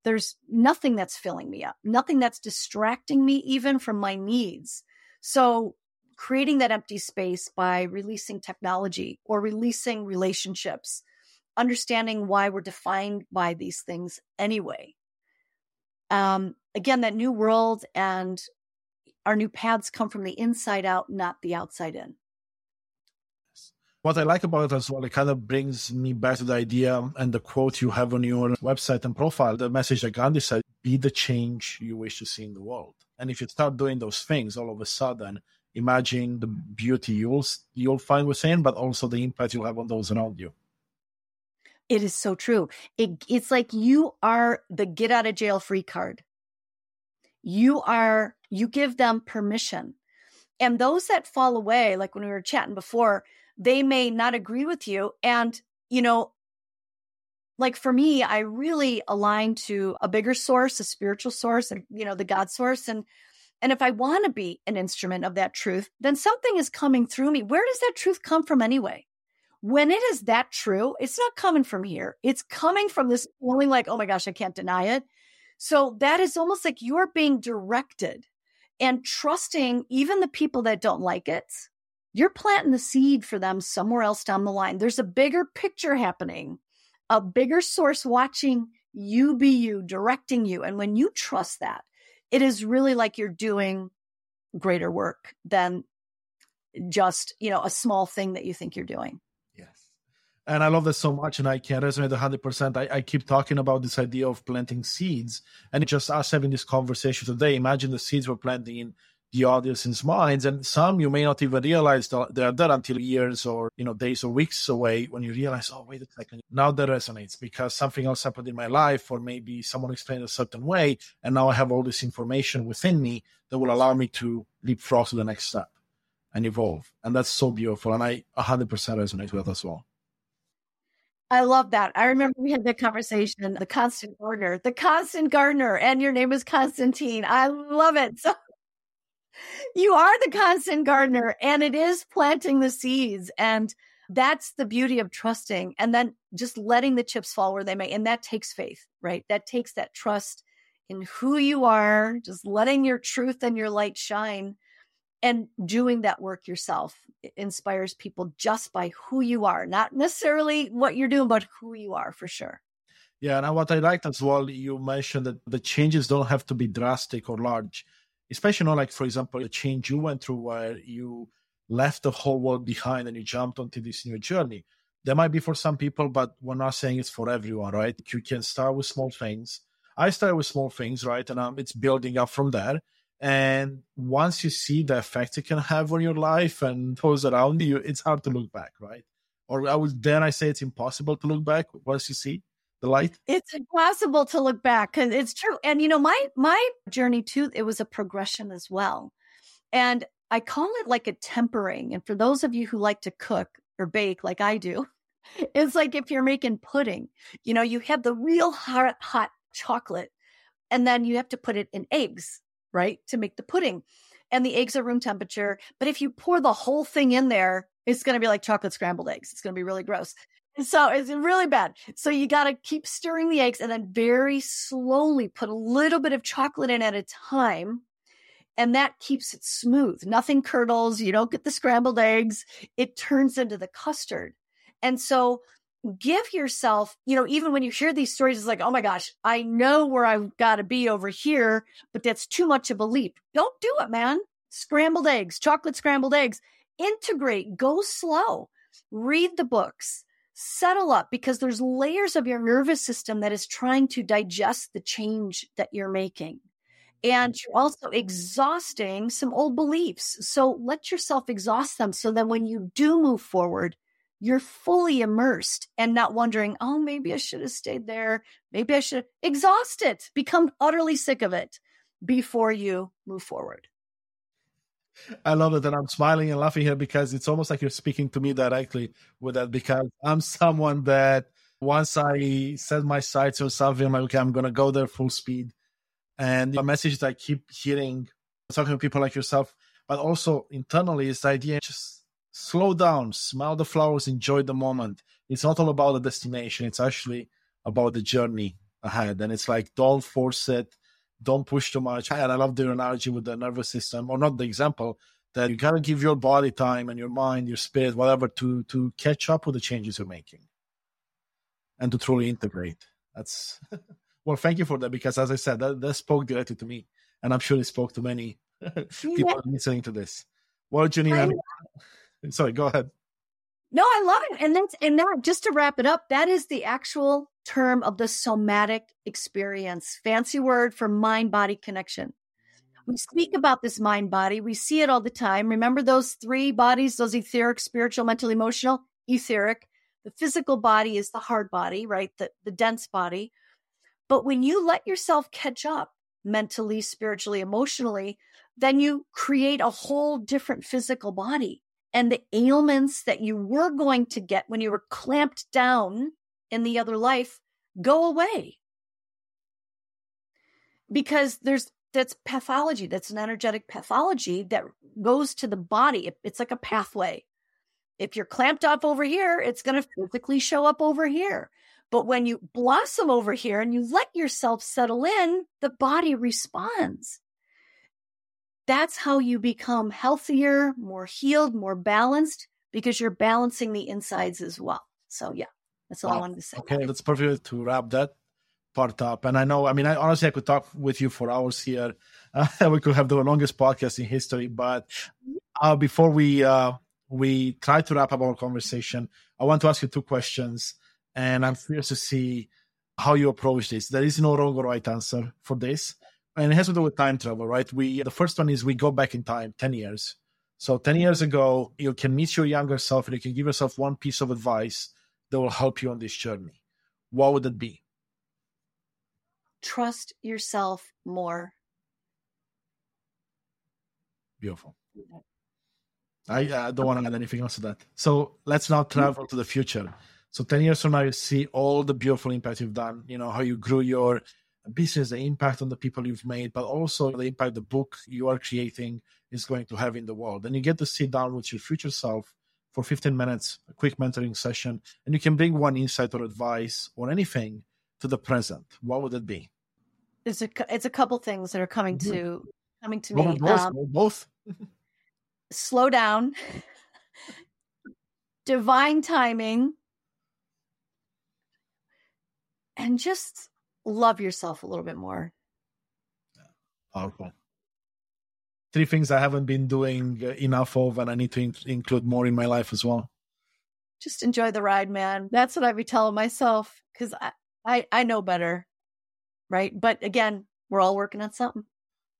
there's nothing that's filling me up, nothing that's distracting me even from my needs. So creating that empty space by releasing technology or releasing relationships, understanding why we're defined by these things anyway. Um, again, that new world and our new paths come from the inside out, not the outside in what I like about it as well, it kind of brings me back to the idea and the quote you have on your website and profile, the message that Gandhi said, be the change you wish to see in the world. And if you start doing those things all of a sudden, imagine the beauty you'll you'll find within, but also the impact you'll have on those around you. It is so true. It, it's like you are the get out of jail free card. You are, you give them permission. And those that fall away, like when we were chatting before, they may not agree with you. And, you know, like for me, I really align to a bigger source, a spiritual source, and, you know, the God source. And, and if I want to be an instrument of that truth, then something is coming through me. Where does that truth come from anyway? When it is that true, it's not coming from here. It's coming from this feeling like, oh my gosh, I can't deny it. So that is almost like you're being directed and trusting even the people that don't like it you're planting the seed for them somewhere else down the line. There's a bigger picture happening, a bigger source watching you be you, directing you. And when you trust that, it is really like you're doing greater work than just, you know, a small thing that you think you're doing. Yes. And I love this so much, and I can resonate 100%. I, I keep talking about this idea of planting seeds, and just us having this conversation today. Imagine the seeds we're planting in the audience's minds and some you may not even realize they're there until years or you know days or weeks away when you realize oh wait a second now that resonates because something else happened in my life or maybe someone explained a certain way and now i have all this information within me that will allow me to leapfrog to the next step and evolve and that's so beautiful and i 100% resonate with that as well I love that. I remember we had the conversation, the constant gardener, the constant gardener, and your name is Constantine. I love it. So you are the constant gardener and it is planting the seeds. And that's the beauty of trusting and then just letting the chips fall where they may. And that takes faith, right? That takes that trust in who you are, just letting your truth and your light shine and doing that work yourself inspires people just by who you are, not necessarily what you're doing, but who you are for sure. Yeah, and what I liked as well, you mentioned that the changes don't have to be drastic or large especially you know, like for example the change you went through where you left the whole world behind and you jumped onto this new journey. That might be for some people but we're not saying it's for everyone right? You can start with small things. I started with small things right? And um, it's building up from there. And once you see the effect it can have on your life and those around you it's hard to look back right? Or i would then i say it's impossible to look back once you see the light? It's impossible to look back because it's true. And you know, my my journey too, it was a progression as well. And I call it like a tempering. And for those of you who like to cook or bake like I do, it's like if you're making pudding, you know, you have the real hot hot chocolate and then you have to put it in eggs, right? To make the pudding. And the eggs are room temperature. But if you pour the whole thing in there, it's going to be like chocolate scrambled eggs. It's going to be really gross. So it's really bad. So you got to keep stirring the eggs and then very slowly put a little bit of chocolate in at a time. And that keeps it smooth. Nothing curdles. You don't get the scrambled eggs. It turns into the custard. And so give yourself, you know, even when you hear these stories, it's like, oh my gosh, I know where I've got to be over here, but that's too much of a leap. Don't do it, man. Scrambled eggs, chocolate scrambled eggs, integrate, go slow, read the books, settle up because there's layers of your nervous system that is trying to digest the change that you're making. And you're mm-hmm. also exhausting some old beliefs. So let yourself exhaust them so that when you do move forward, you're fully immersed and not wondering, oh, maybe I should have stayed there. Maybe I should exhaust it, become utterly sick of it before you move forward. I love it. And I'm smiling and laughing here because it's almost like you're speaking to me directly with that because I'm someone that once I set my sights on something, I'm like, okay, I'm going to go there full speed. And the message that I keep hearing, talking to people like yourself, but also internally is the idea just slow down, smell the flowers, enjoy the moment. It's not all about the destination, it's actually about the journey ahead. And it's like, force it, don't push too much. And I love the analogy with the nervous system, or not the example, that you gotta give your body time and your mind, your spirit, whatever, to to catch up with the changes you're making and to truly integrate. That's well, thank you for that because as I said, that, that spoke directly to me. And I'm sure it spoke to many people yeah. listening to this. Well, Jeannine, Sorry, go ahead. No, I love it. And that's and that just to wrap it up, that is the actual term of the somatic experience. Fancy word for mind body connection. We speak about this mind body. We see it all the time. Remember those three bodies, those etheric, spiritual, mental, emotional, etheric. The physical body is the hard body, right? The, the dense body. But when you let yourself catch up mentally, spiritually, emotionally, then you create a whole different physical body and the ailments that you were going to get when you were clamped down in the other life go away. Because there's that's pathology, that's an energetic pathology that goes to the body. It's like a pathway. If you're clamped off over here, it's going to physically show up over here. But when you blossom over here and you let yourself settle in, the body responds that's how you become healthier, more healed, more balanced because you're balancing the insides as well. So yeah, that's all wow. I wanted to say. Okay, that's perfect to wrap that part up. And I know, I mean, I honestly I could talk with you for hours here. Uh, we could have the longest podcast in history. But uh, before we uh, we try to wrap up our conversation, I want to ask you two questions, and I'm curious to see how you approach this. There is no wrong or right answer for this and it has to do with time travel, right? We the first one is we go back in time ten years. So ten years ago, you can meet your younger self, and you can give yourself one piece of advice that will help you on this journey. What would it be? Trust yourself more. Beautiful. I, I don't want to add anything else to that. So let's now mm-hmm. travel to the future. So 10 years from now, you see all the beautiful impact you've done, you know, how you grew your business, the impact on the people you've made, but also the impact the book you are creating is going to have in the world. And you get to sit down with your future self for 15 minutes, a quick mentoring session, and you can bring one insight or advice or anything to the present. What would it be? It's a it's a couple things that are coming mm-hmm. to coming to me. Both. Um, both. slow down. divine timing. And just love yourself a little bit more. Powerful. Three things I haven't been doing uh, enough of, and I need to in- include more in my life as well. Just enjoy the ride, man. That's what I be telling myself because I, I I know better, right? But again, we're all working on something.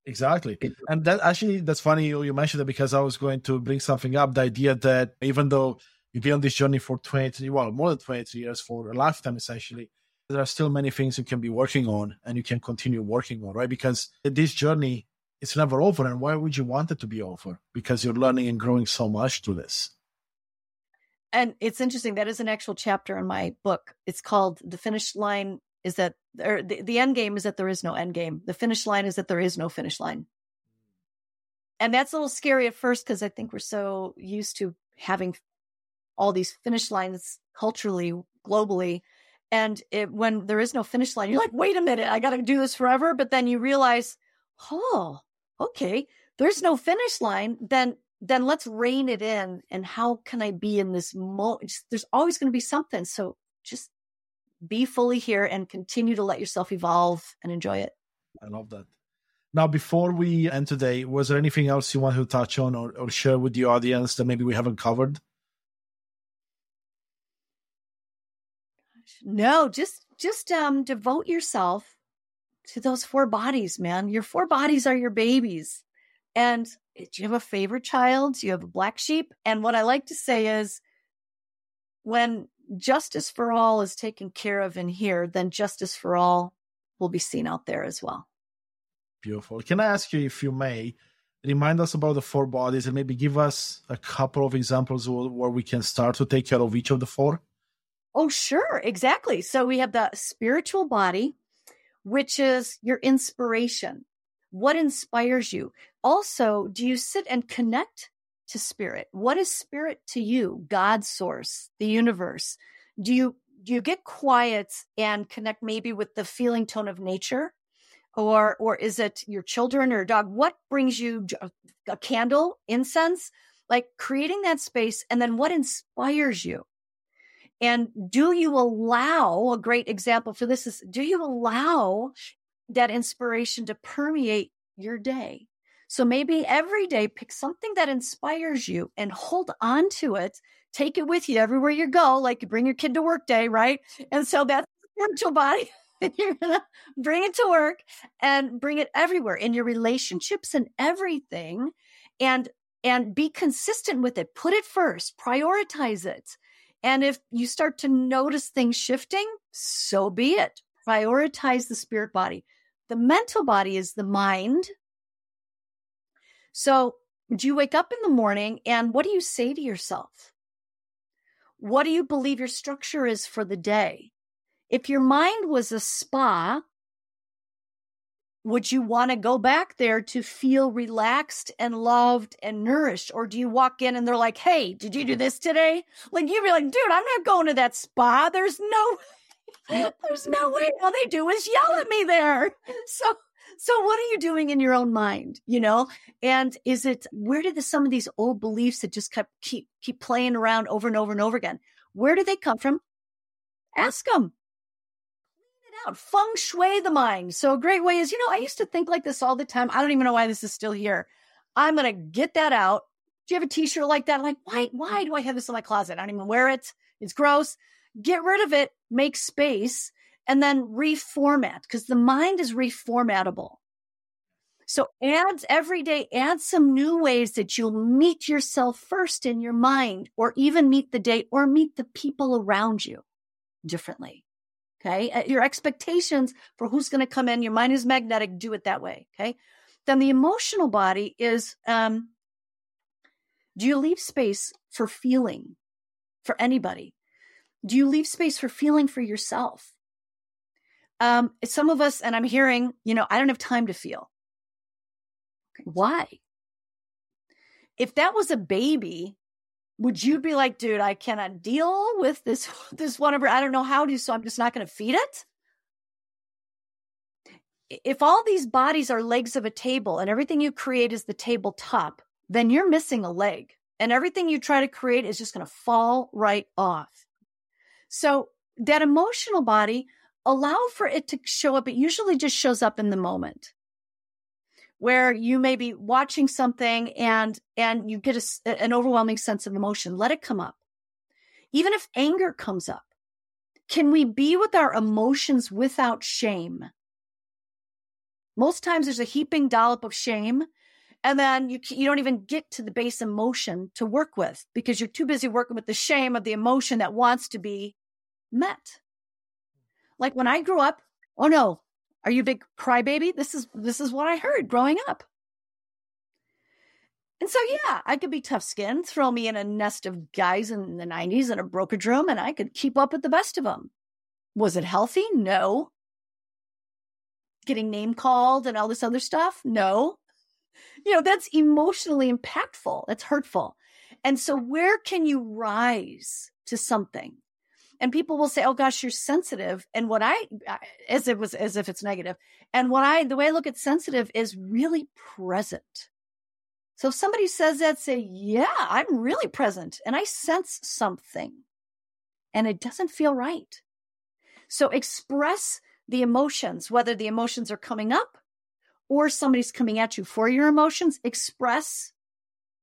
Exactly. And that actually, that's funny you, you mentioned it because I was going to bring something up the idea that even though you've been on this journey for 20, well, more than 23 years, for a lifetime essentially, there are still many things you can be working on and you can continue working on, right? Because this journey it's never over. And why would you want it to be over? Because you're learning and growing so much through this. And it's interesting. That is an actual chapter in my book. It's called The Finish Line is that, or the, the end game is that there is no end game. The finish line is that there is no finish line. And that's a little scary at first because I think we're so used to having all these finish lines culturally, globally. And it, when there is no finish line, you're like, wait a minute, I got to do this forever. But then you realize, oh, okay, there's no finish line. Then, then let's rein it in. And how can I be in this moment? There's always going to be something. So just be fully here and continue to let yourself evolve and enjoy it. I love that. Now, before we end today, was there anything else you want to touch on or, or share with the audience that maybe we haven't covered? No, just just um devote yourself to those four bodies, man. Your four bodies are your babies. And eh, do you have a favorite child? Do you have a black sheep? And what I like to say is when justice for all is taken care of in here, then justice for all will be seen out there as well. Beautiful. Can I ask you, if you may, remind us about the four bodies and maybe give us a couple of examples where we can start to take care of each of the four? Oh, sure. Exactly. So we have the spiritual body, which is your inspiration. What inspires you? Also, do you sit and connect to spirit? What is spirit to you? God's source, the universe. Do you do you get quiet and connect maybe with the feeling tone of nature? Or or is it your children or dog? What brings you uh, a candle, incense? Like creating that space and then what inspires you? And do you allow a great example for this is do you allow that inspiration to permeate your day? So maybe every day pick something that inspires you and hold on to it. Take it with you everywhere you go, like you bring your kid to work day, right? And so that's spiritual body. You're gonna bring it to work and bring it everywhere in your relationships and everything. And and be consistent with it. Put it first, prioritize it. And if you start to notice things shifting, so be it. Prioritize the spirit body. The mental body is the mind. So, do you wake up in the morning and what do you say to yourself? What do you believe your structure is for the day? If your mind was a spa, would you want to go back there to feel relaxed and loved and nourished? Or do you walk in and they're like, hey, did you do this today? Like, you'd be like, dude, I'm not going to that spa. There's no, there's no way. All they do is yell at me there. So, so what are you doing in your own mind? You know, and is it, where did the, some of these old beliefs that just kept, keep, keep playing around over and over and over again? Where do they come from? Ask them out, feng shui the mind. So a great way is, you know, I used to think like this all the time. I don't even know why this is still here. I'm to get that out. Do you have a t-shirt like that? I'm like, why, why do I have this in my closet? I don't even wear it. It's gross. Get rid of it, make space, and then reformat because the mind is reformatable. So add every day, add some new ways that you'll meet yourself first in your mind, or even meet the day or meet the people around you differently. Okay. Your expectations for who's going to come in, your mind is magnetic, do it that way. Okay. Then the emotional body is, um, do you leave space for feeling for anybody? Do you leave space for feeling for yourself? Um, some of us, and I'm hearing, you know, I don't have time to feel. Why? If that was a baby, would you be like, dude, I cannot deal with this, this one whatever. I don't know how to, so I'm just not going to feed it. If all these bodies are legs of a table and everything you create is the tabletop, then you're missing a leg and everything you try to create is just going to fall right off. So that emotional body, allow for it to show up. It usually just shows up in the moment where you may be watching something and and you get a, an overwhelming sense of emotion let it come up. Even if anger comes up can we be with our emotions without shame? Most times there's a heaping dollop of shame and then you you don't even get to the base emotion to work with because you're too busy working with the shame of the emotion that wants to be met. Like when i grew up oh no are you a big crybaby? This is this is what I heard growing up. And so yeah, I could be tough skinned, throw me in a nest of guys in the 90s in a brokerage room and I could keep up with the best of them. Was it healthy? No. Getting name called and all this other stuff? No. You know, that's emotionally impactful. That's hurtful. And so, where can you rise to something? And people will say, "Oh gosh, you're sensitive." And what I, as it was as if it's negative. And what I, the way I look at sensitive is really present. So if somebody says that, say, "Yeah, I'm really present, and I sense something, and it doesn't feel right." So express the emotions, whether the emotions are coming up or somebody's coming at you for your emotions. Express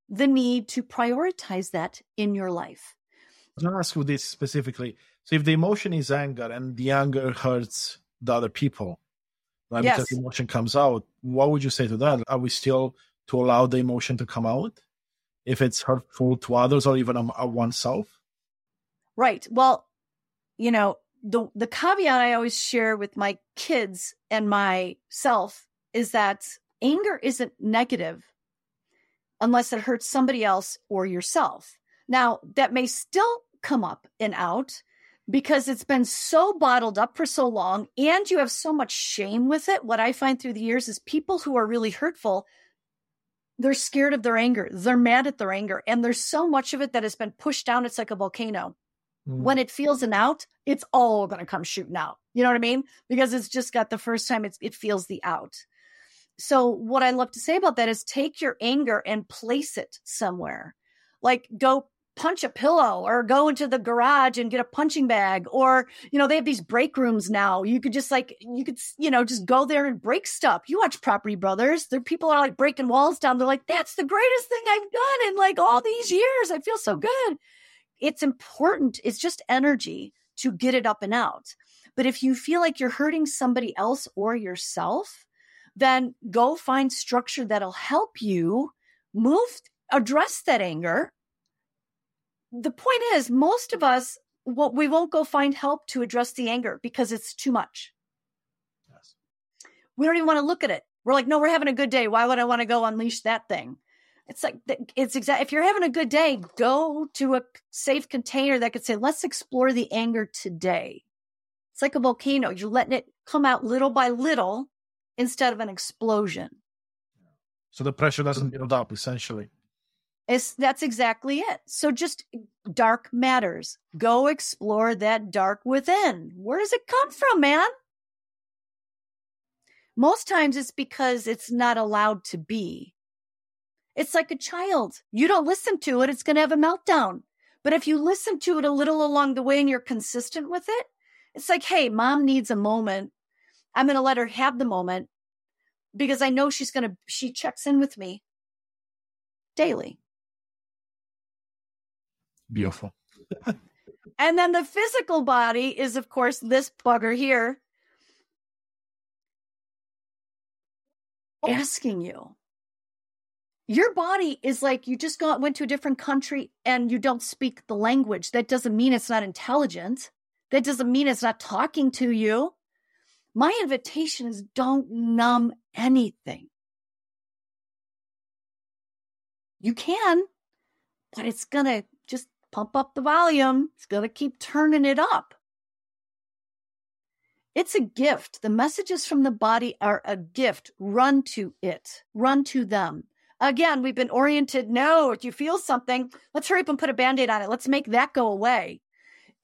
the need to prioritize that in your life. I going to ask you this specifically. So, if the emotion is anger and the anger hurts the other people, right? Yes. Because emotion comes out, what would you say to that? Are we still to allow the emotion to come out if it's hurtful to others or even um, uh, oneself? Right. Well, you know, the the caveat I always share with my kids and myself is that anger isn't negative unless it hurts somebody else or yourself. Now, that may still come up and out because it's been so bottled up for so long and you have so much shame with it. What I find through the years is people who are really hurtful, they're scared of their anger. They're mad at their anger. And there's so much of it that has been pushed down. It's like a volcano. Mm. When it feels an out, it's all going to come shooting out. You know what I mean? Because it's just got the first time it's, it feels the out. So what I love to say about that is take your anger and place it somewhere. Like go punch a pillow or go into the garage and get a punching bag or you know they have these break rooms now. You could just like you could you know just go there and break stuff. You watch property brothers. There people are like breaking walls down. They're like that's the greatest thing i've done in like all these years. I feel so good. It's important. It's just energy to get it up and out. But if you feel like you're hurting somebody else or yourself then go find structure that'll help you move, address that anger. The point is, most of us, what we won't go find help to address the anger because it's too much. Yes. We don't even want to look at it. We're like, no, we're having a good day. Why would I want to go unleash that thing? It's like it's exact. If you're having a good day, go to a safe container that could say, "Let's explore the anger today." It's like a volcano. You're letting it come out little by little, instead of an explosion. So the pressure doesn't build up, essentially. It's, that's exactly it. So just dark matters. Go explore that dark within. Where does it come from, man? Most times it's because it's not allowed to be. It's like a child. You don't listen to it, it's going to have a meltdown. But if you listen to it a little along the way and you're consistent with it, it's like, hey, mom needs a moment I'm going to let her have the moment because I know she's going to, she checks in with me daily. Beautiful. and then the physical body is, of course, this bugger here asking you. Your body is like you just got, went to a different country and you don't speak the language. That doesn't mean it's not intelligent. That doesn't mean it's not talking to you. My invitation is don't numb anything. You can, but it's going to pump up the volume. It's going to keep turning it up. It's a gift. The messages from the body are a gift. Run to it, run to them. Again, we've been oriented. No, if you feel something, let's hurry up and put a band aid on it. Let's make that go away.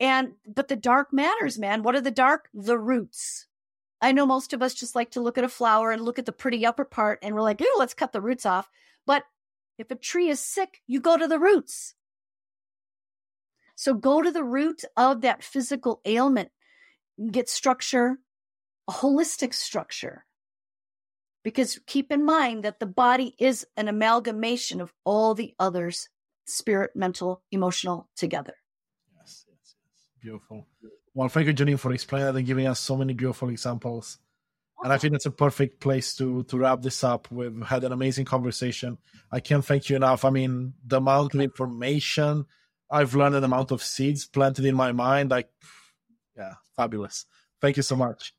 And, but the dark matters, man. What are the dark? The roots. I know most of us just like to look at a flower and look at the pretty upper part and we're like, oh, let's cut the roots off. But if a tree is sick, you go to the roots. So go to the root of that physical ailment, get structure, a holistic structure. Because keep in mind that the body is an amalgamation of all the others spirit, mental, emotional together. Yes, yes, yes. Beautiful. Well, thank you, Jeannine, for explaining that and giving us so many beautiful examples. And I think that's a perfect place to to wrap this up. We've had an amazing conversation. I can't thank you enough. I mean, the amount of information I've learned, an amount of seeds planted in my mind, like, yeah, fabulous. Thank you so much.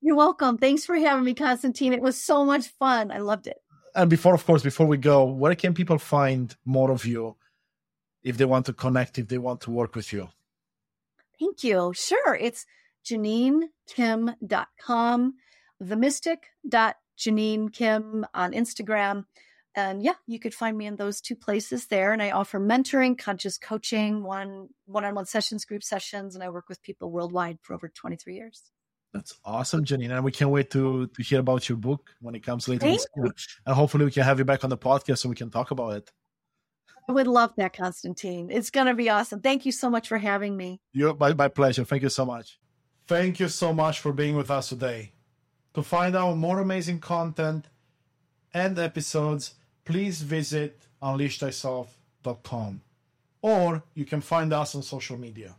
You're welcome. Thanks for having me, Constantine. It was so much fun. I loved it. And before, of course, before we go, where can people find more of you if they want to connect, if they want to work with you? Thank you. Sure. It's JeannineKim.com, themystic.JeannineKim on Instagram. And yeah, you could find me in those two places there. And I offer mentoring, conscious coaching, one one-on-one sessions, group sessions, and I work with people worldwide for over 23 years. That's awesome, Jeannine. And we can't wait to to hear about your book when it comes later Thank this year. And hopefully we can have you back on the podcast so we can talk about it. I would love that, Constantine. It's going to be awesome. Thank you so much for having me. You, my, my pleasure. Thank you so much. Thank you so much for being with us today. To find out more amazing content and episodes, please visit unleashthyself.com or you can find us on social media.